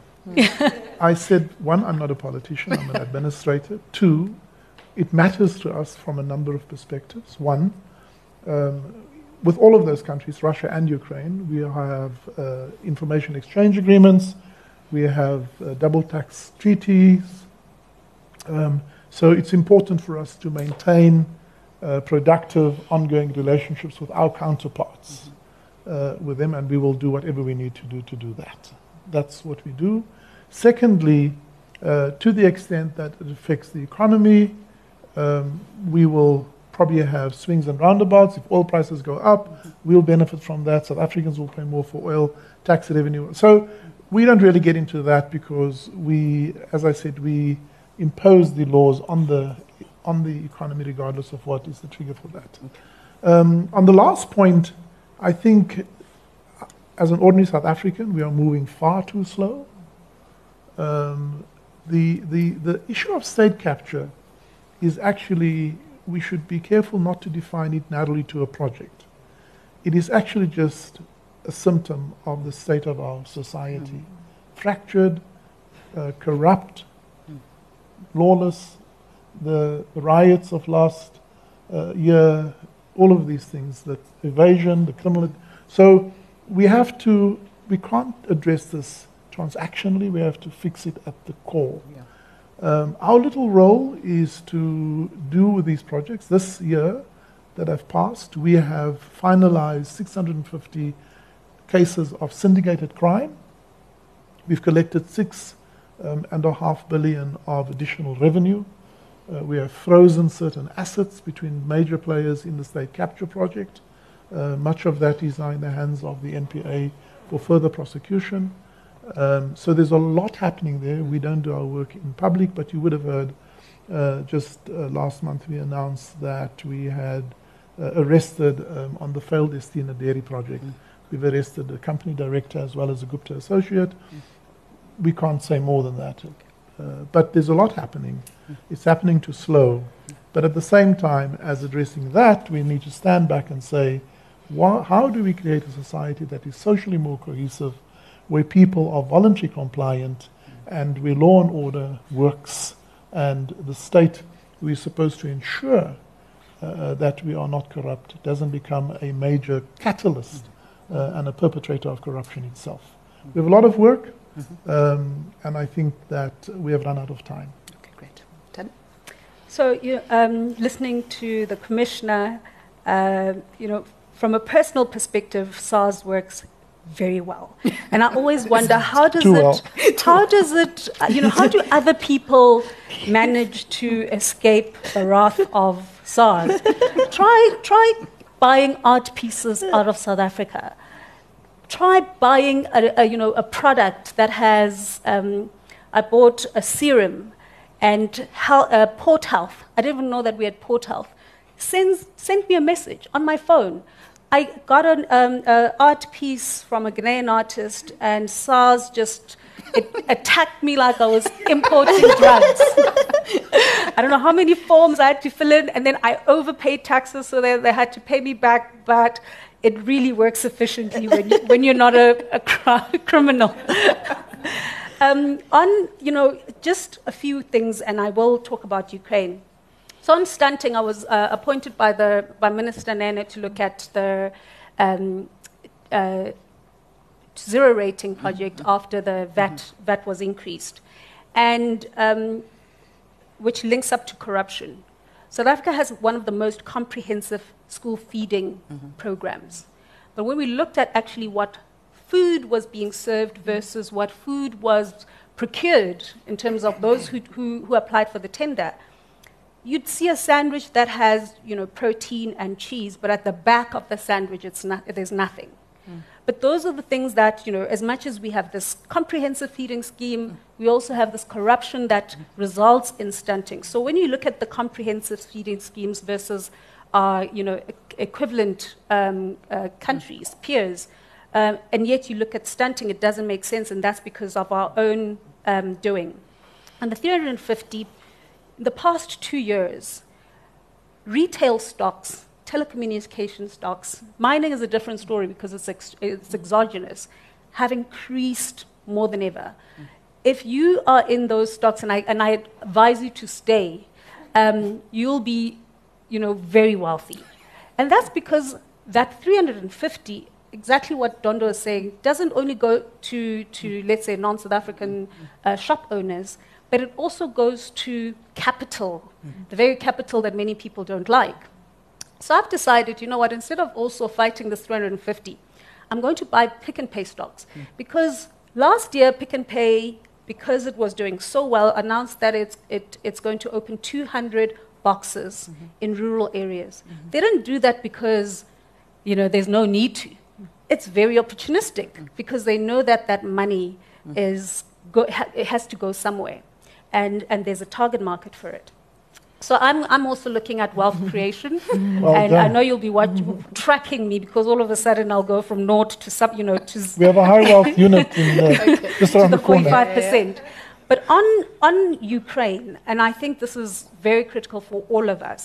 Speaker 6: I said, one, I'm not a politician, I'm an administrator. Two, it matters to us from a number of perspectives. One, um, with all of those countries, Russia and Ukraine, we have uh, information exchange agreements, we have uh, double tax treaties, um, so it's important for us to maintain uh, productive, ongoing relationships with our counterparts uh, with them, and we will do whatever we need to do to do that. That's what we do. Secondly, uh, to the extent that it affects the economy, um, we will probably have swings and roundabouts. If oil prices go up, we'll benefit from that. South Africans will pay more for oil, tax revenue. So we don't really get into that because we, as I said, we impose the laws on the on the economy, regardless of what is the trigger for that. Um, on the last point, I think as an ordinary South African, we are moving far too slow. Um, the, the, the issue of state capture is actually, we should be careful not to define it narrowly to a project. It is actually just a symptom of the state of our society. Mm-hmm. Fractured, uh, corrupt, lawless, the, riots of last uh, year, all of these things, the evasion, the criminal. So we have to we can't address this transactionally. We have to fix it at the core.
Speaker 2: Yeah.
Speaker 6: Um, our little role is to do with these projects. This year that have passed, we have finalized 650 cases of syndicated crime. We've collected six and a half billion of additional revenue. Uh, we have frozen certain assets between major players in the state capture project. Uh, much of that is now in the hands of the NPA for further prosecution. Um, so there's a lot happening there. We don't do our work in public, but you would have heard uh, just uh, last month we announced that we had uh, arrested um, on the failed Estina dairy project. Mm. We've arrested the company director as well as a Gupta associate. We can't say more than that. Uh, but there's a lot happening. Mm. It's happening too slow. But at the same time, as addressing that, we need to stand back and say, how do we create a society that is socially more cohesive, where people are voluntarily compliant, and where law and order works, and the state who is supposed to ensure uh, that we are not corrupt doesn't become a major catalyst uh, and a perpetrator of corruption itself. We have a lot of work, mm-hmm. um, and I think that we have run out of time.
Speaker 2: Okay, great. Ten.
Speaker 3: So, you, um, listening to the commissioner, uh, you know, from a personal perspective, SARS works very well. And I always wonder how does it, well. how does it, you know, how do other people manage to escape the wrath of SARS? try, try buying art pieces out of South Africa. Try buying a, a you know, a product that has, um, I bought a serum and health, uh, Port Health. I didn't even know that we had Port Health. Sends, sent me a message on my phone I got an um, art piece from a Ghanaian artist, and SARS just it attacked me like I was importing drugs. I don't know how many forms I had to fill in, and then I overpaid taxes, so they, they had to pay me back. But it really works efficiently when, you, when you're not a, a cr- criminal. um, on, you know, just a few things, and I will talk about Ukraine. So on stunting, I was uh, appointed by, the, by Minister Nene to look at the um, uh, zero rating project mm-hmm. after the VAT, mm-hmm. VAT was increased, and um, which links up to corruption. South Africa has one of the most comprehensive school feeding mm-hmm. programs. But when we looked at actually what food was being served versus what food was procured in terms of those who, who, who applied for the tender, you'd see a sandwich that has, you know, protein and cheese, but at the back of the sandwich, it's not, there's nothing. Mm. But those are the things that, you know, as much as we have this comprehensive feeding scheme, we also have this corruption that results in stunting. So when you look at the comprehensive feeding schemes versus, uh, you know, equivalent um, uh, countries, peers, um, and yet you look at stunting, it doesn't make sense, and that's because of our own um, doing. And the 350 in the past two years, retail stocks, telecommunication stocks, mining is a different story because it's, ex- it's exogenous, have increased more than ever. Mm. If you are in those stocks, and I, and I advise you to stay, um, you'll be you know, very wealthy. And that's because that 350, exactly what Dondo is saying, doesn't only go to, to let's say, non South African uh, shop owners, but it also goes to capital, mm-hmm. the very capital that many people don't like. So I've decided, you know what, instead of also fighting this 350, I'm going to buy Pick n Pay stocks. Mm. Because last year, Pick n Pay, because it was doing so well, announced that it's, it, it's going to open 200 boxes mm-hmm. in rural areas. Mm-hmm. They don't do that because, you know, there's no need to. Mm. It's very opportunistic mm. because they know that that money mm. is go, ha- it has to go somewhere and, and there's a target market for it. So I'm, I'm also looking at wealth creation, well and done. I know you'll be watch, tracking me because all of a sudden I'll go from naught to sub, you know, to
Speaker 6: we have a high wealth unit in okay. just around
Speaker 3: the,
Speaker 6: the corner.
Speaker 3: 45%. Yeah. But on on Ukraine, and I think this is very critical for all of us.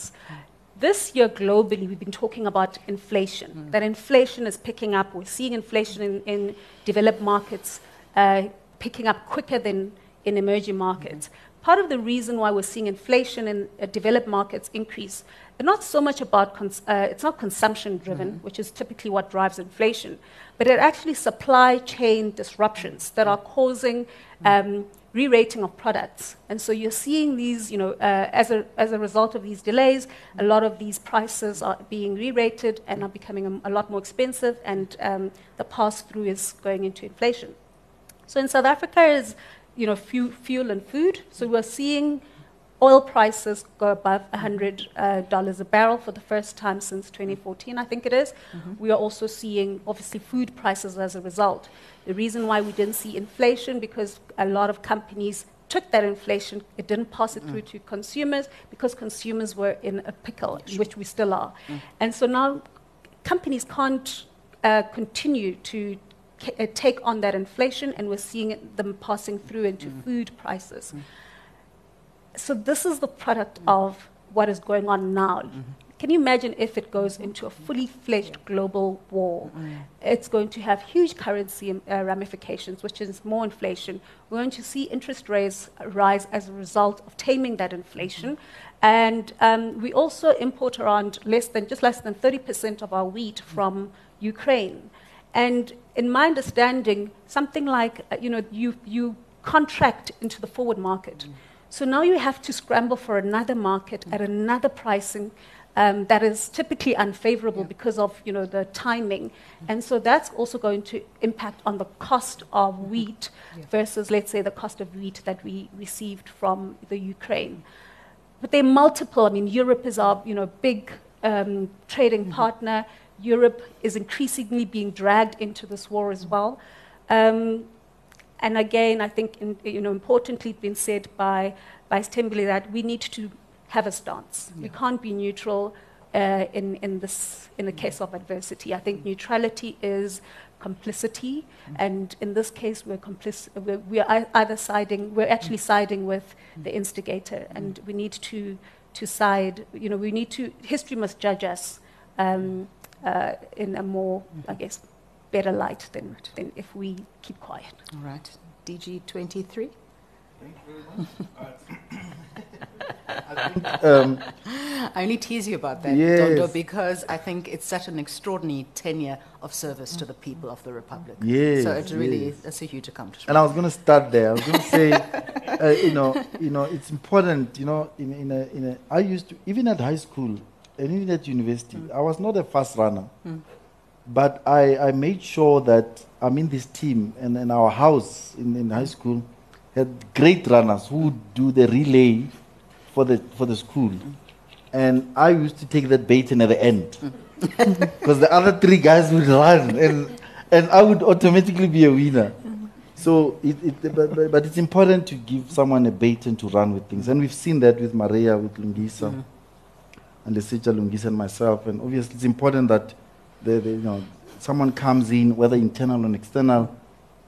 Speaker 3: This year globally, we've been talking about inflation. Mm. That inflation is picking up. We're seeing inflation in, in developed markets uh, picking up quicker than in emerging markets. part of the reason why we're seeing inflation in uh, developed markets increase, not so much about, cons- uh, it's not consumption driven, mm-hmm. which is typically what drives inflation, but it actually supply chain disruptions that are causing um, re-rating of products. And so you're seeing these, you know, uh, as, a, as a result of these delays, a lot of these prices are being re-rated and are becoming a, a lot more expensive, and um, the pass-through is going into inflation. So in South Africa is, you know, fuel, fuel and food. So we're seeing oil prices go above $100 uh, a barrel for the first time since 2014, I think it is. Mm-hmm. We are also seeing, obviously, food prices as a result. The reason why we didn't see inflation, because a lot of companies took that inflation, it didn't pass it mm. through to consumers because consumers were in a pickle, which we still are. Mm. And so now companies can't uh, continue to uh, take on that inflation, and we're seeing it, them passing through into mm. food prices. Mm. So this is the product mm. of what is going on now. Mm-hmm. Can you imagine if it goes into a fully fledged global war? Mm. It's going to have huge currency uh, ramifications, which is more inflation. We're going to see interest rates rise as a result of taming that inflation. Mm-hmm. And um, we also import around less than, just less than 30% of our wheat from Ukraine. And in my understanding, something like, uh, you know, you, you contract into the forward market. So now you have to scramble for another market mm. at another pricing um, that is typically unfavorable yeah. because of, you know, the timing. Mm. And so that's also going to impact on the cost of mm-hmm. wheat yeah. versus, let's say, the cost of wheat that we received from the Ukraine. But they're multiple. I mean, Europe is our, you know, big um, trading mm-hmm. partner. Europe is increasingly being dragged into this war as well. Um, and again, I think, in, you know, importantly, it's been said by Sithembele that we need to have a stance. Yeah. We can't be neutral uh, in, in, this, in the case of adversity. I think neutrality is complicity, mm-hmm. and in this case, we're, complic- we're, we're, either siding, we're actually siding with the instigator, and we need to, to side, you know, we need to, history must judge us um, uh, in a more, mm-hmm. I guess, better light than, than if we keep quiet.
Speaker 2: All right. DG 23. I, think, um, I only tease you about that, yes. Dondo, because I think it's such an extraordinary tenure of service to the people of the Republic.
Speaker 5: Yes,
Speaker 2: so it really
Speaker 5: yes.
Speaker 2: it's a huge accomplishment.
Speaker 5: And I was going to start there. I was going to say, uh, you know, you know, it's important. You know, in, in a, in a, I used to even at high school and even at university, mm. I was not a fast runner. Mm. But I, I made sure that I'm in this team and in our house in, in high school had great runners who would do the relay for the, for the school. And I used to take that baton at the end. Because the other three guys would run and, and I would automatically be a winner. So, it, it, but, but, it's important to give someone a baton to run with things. And we've seen that with Maria, with Lungisa, mm-hmm. and Lesetja Lungisa and myself. And obviously, it's important that the, the, you know, someone comes in, whether internal or external,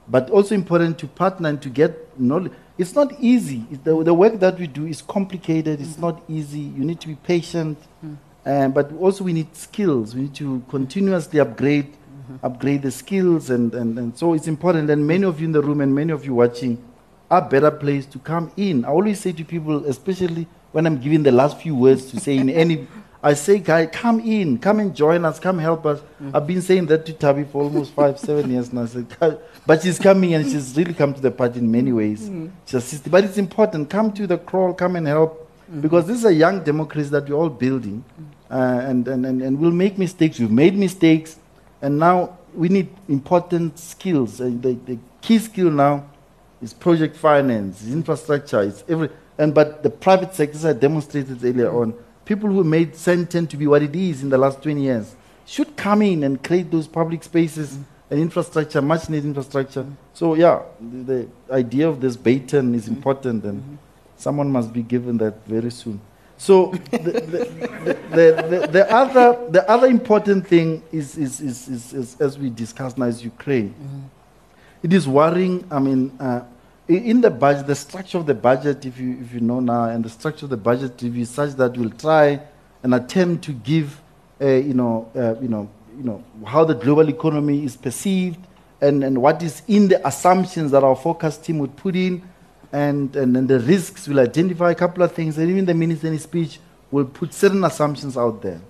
Speaker 5: but also important to partner and to get knowledge. It's not easy. the, the, work that we do is complicated. It's mm-hmm. not easy. You need to be patient, mm. um, but also we need skills. We need to continuously upgrade, mm-hmm. upgrade the skills, and, and, and so it's important. And many of you in the room and many of you watching are better placed to come in. I always say to people, especially when I'm giving the last few words to say in any I say, guy, come in, come and join us, come help us. Mm. I've been saying that to Thabi for almost five, seven years now. I said, but she's coming and she's really come to the party in many ways. Mm. She's But it's important. Come to the crawl, come and help. Mm. Because this is a young democracy that we're all building. Uh, and, and, and, and we'll make mistakes. We've made mistakes. And now we need important skills. Uh, the, the key skill now is project finance, infrastructure, it's every. And, but the private sector, as I demonstrated earlier on, people who made Sandton to be what it is in the last 20 years should come in and create those public spaces mm. and infrastructure, much needed infrastructure. Mm. So, yeah, the, the, idea of this baton is mm. important, and mm-hmm. someone must be given that very soon. So, the, the, the, other, the other important thing is, is, is, is, is as we discussed now, is Ukraine. Mm-hmm. It is worrying. I mean, uh, in the budget, the structure of the budget, if you, if you know now, and the structure of the budget review is such that we'll try and attempt to give, uh, you, know, uh, you, know, you know, how the global economy is perceived and, and what is in the assumptions that our forecast team would put in. and, and then the risks We'll identify a couple of things, and even the minister in his speech will put certain assumptions out there.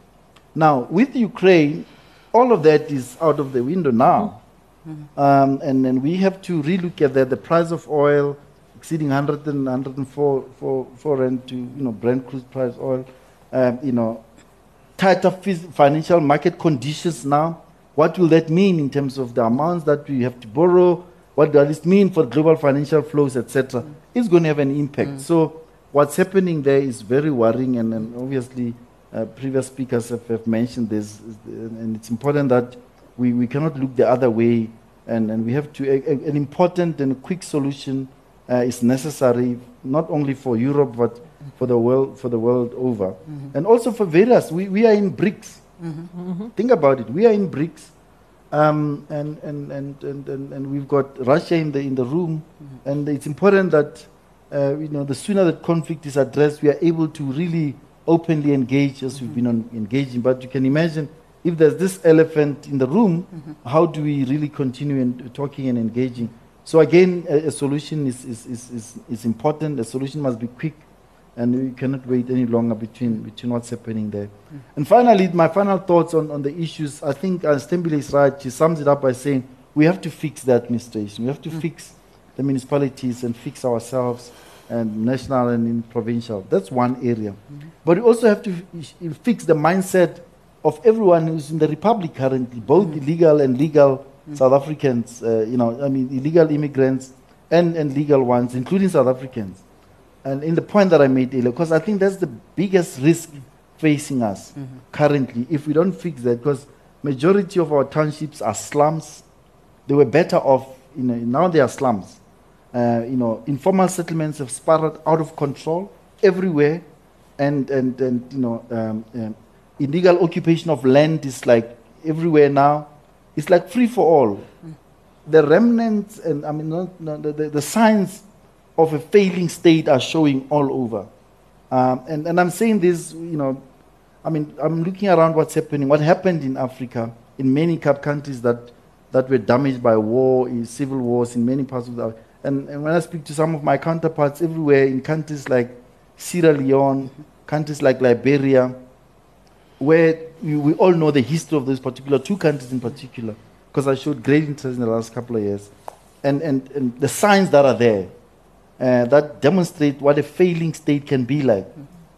Speaker 5: Now, with Ukraine, all of that is out of the window now. Mm-hmm. Um, and then we have to relook at that. The price of oil exceeding 100 and 104 for, for Brent to, you know, Brent crude price oil, um, you know, tighter financial market conditions now. What will that mean in terms of the amounts that we have to borrow? What does this mean for global financial flows, etc.? Mm. It's going to have an impact. Mm. So what's happening there is very worrying, and, and obviously uh, previous speakers have, have, mentioned this, and it's important that we, we cannot look the other way, and, and we have to, a, a, an important and quick solution uh, is necessary, not only for Europe, but for the world, for the world over. Mm-hmm. And also for various, we, we are in BRICS. Mm-hmm. Mm-hmm. Think about it, we are in BRICS. Um, and, and, and, and, and, and, we've got Russia in the, in the room, mm-hmm. and it's important that uh, you know, the sooner that conflict is addressed, we are able to really openly engage as we've been on, engaging. But you can imagine if there's this elephant in the room, mm-hmm. how do we really continue in, talking and engaging? So again, a, a solution is, is, is, is, is important. A solution must be quick, and we cannot wait any longer between, between what's happening there. Mm-hmm. And finally, my final thoughts on, on the issues, I think uh, Sithembele is right. She sums it up by saying we have to fix the administration. We have to mm-hmm. fix the municipalities and fix ourselves and national and provincial. That's one area. But we also have to f- fix the mindset of everyone who's in the republic currently, both mm-hmm. illegal and legal mm-hmm. South Africans, uh, you know, I mean, illegal immigrants and, and legal ones, including South Africans. And in the point that I made earlier, because I think that's the biggest risk facing us mm-hmm. currently if we don't fix that, because majority of our townships are slums. They were better off, you know, now they are slums. Uh, you know, informal settlements have spiraled out of control everywhere, and and and you know, um, um, illegal occupation of land is like everywhere now. It's like free for all. The remnants and I mean, not, not, the, the, signs of a failing state are showing all over. Um, and, and I'm saying this, you know, I mean, I'm looking around what's happening, what happened in Africa, in many countries that, that were damaged by war, in civil wars in many parts of the and, and when I speak to some of my counterparts everywhere in countries like Sierra Leone, countries like Liberia, where we, all know the history of those particular two countries in particular, because I showed great interest in the last couple of years, and, and, and the signs that are there uh, that demonstrate what a failing state can be like.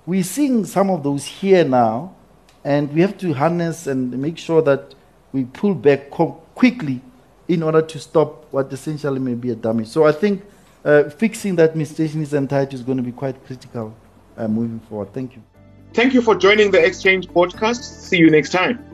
Speaker 5: We're seeing some of those here now, and we have to harness and make sure that we pull back co- quickly in order to stop what essentially may be a damage. So I think uh, fixing that administration is entirety is going to be quite critical uh, moving forward. Thank you.
Speaker 1: Thank you for joining the Exchange podcast. See you next time.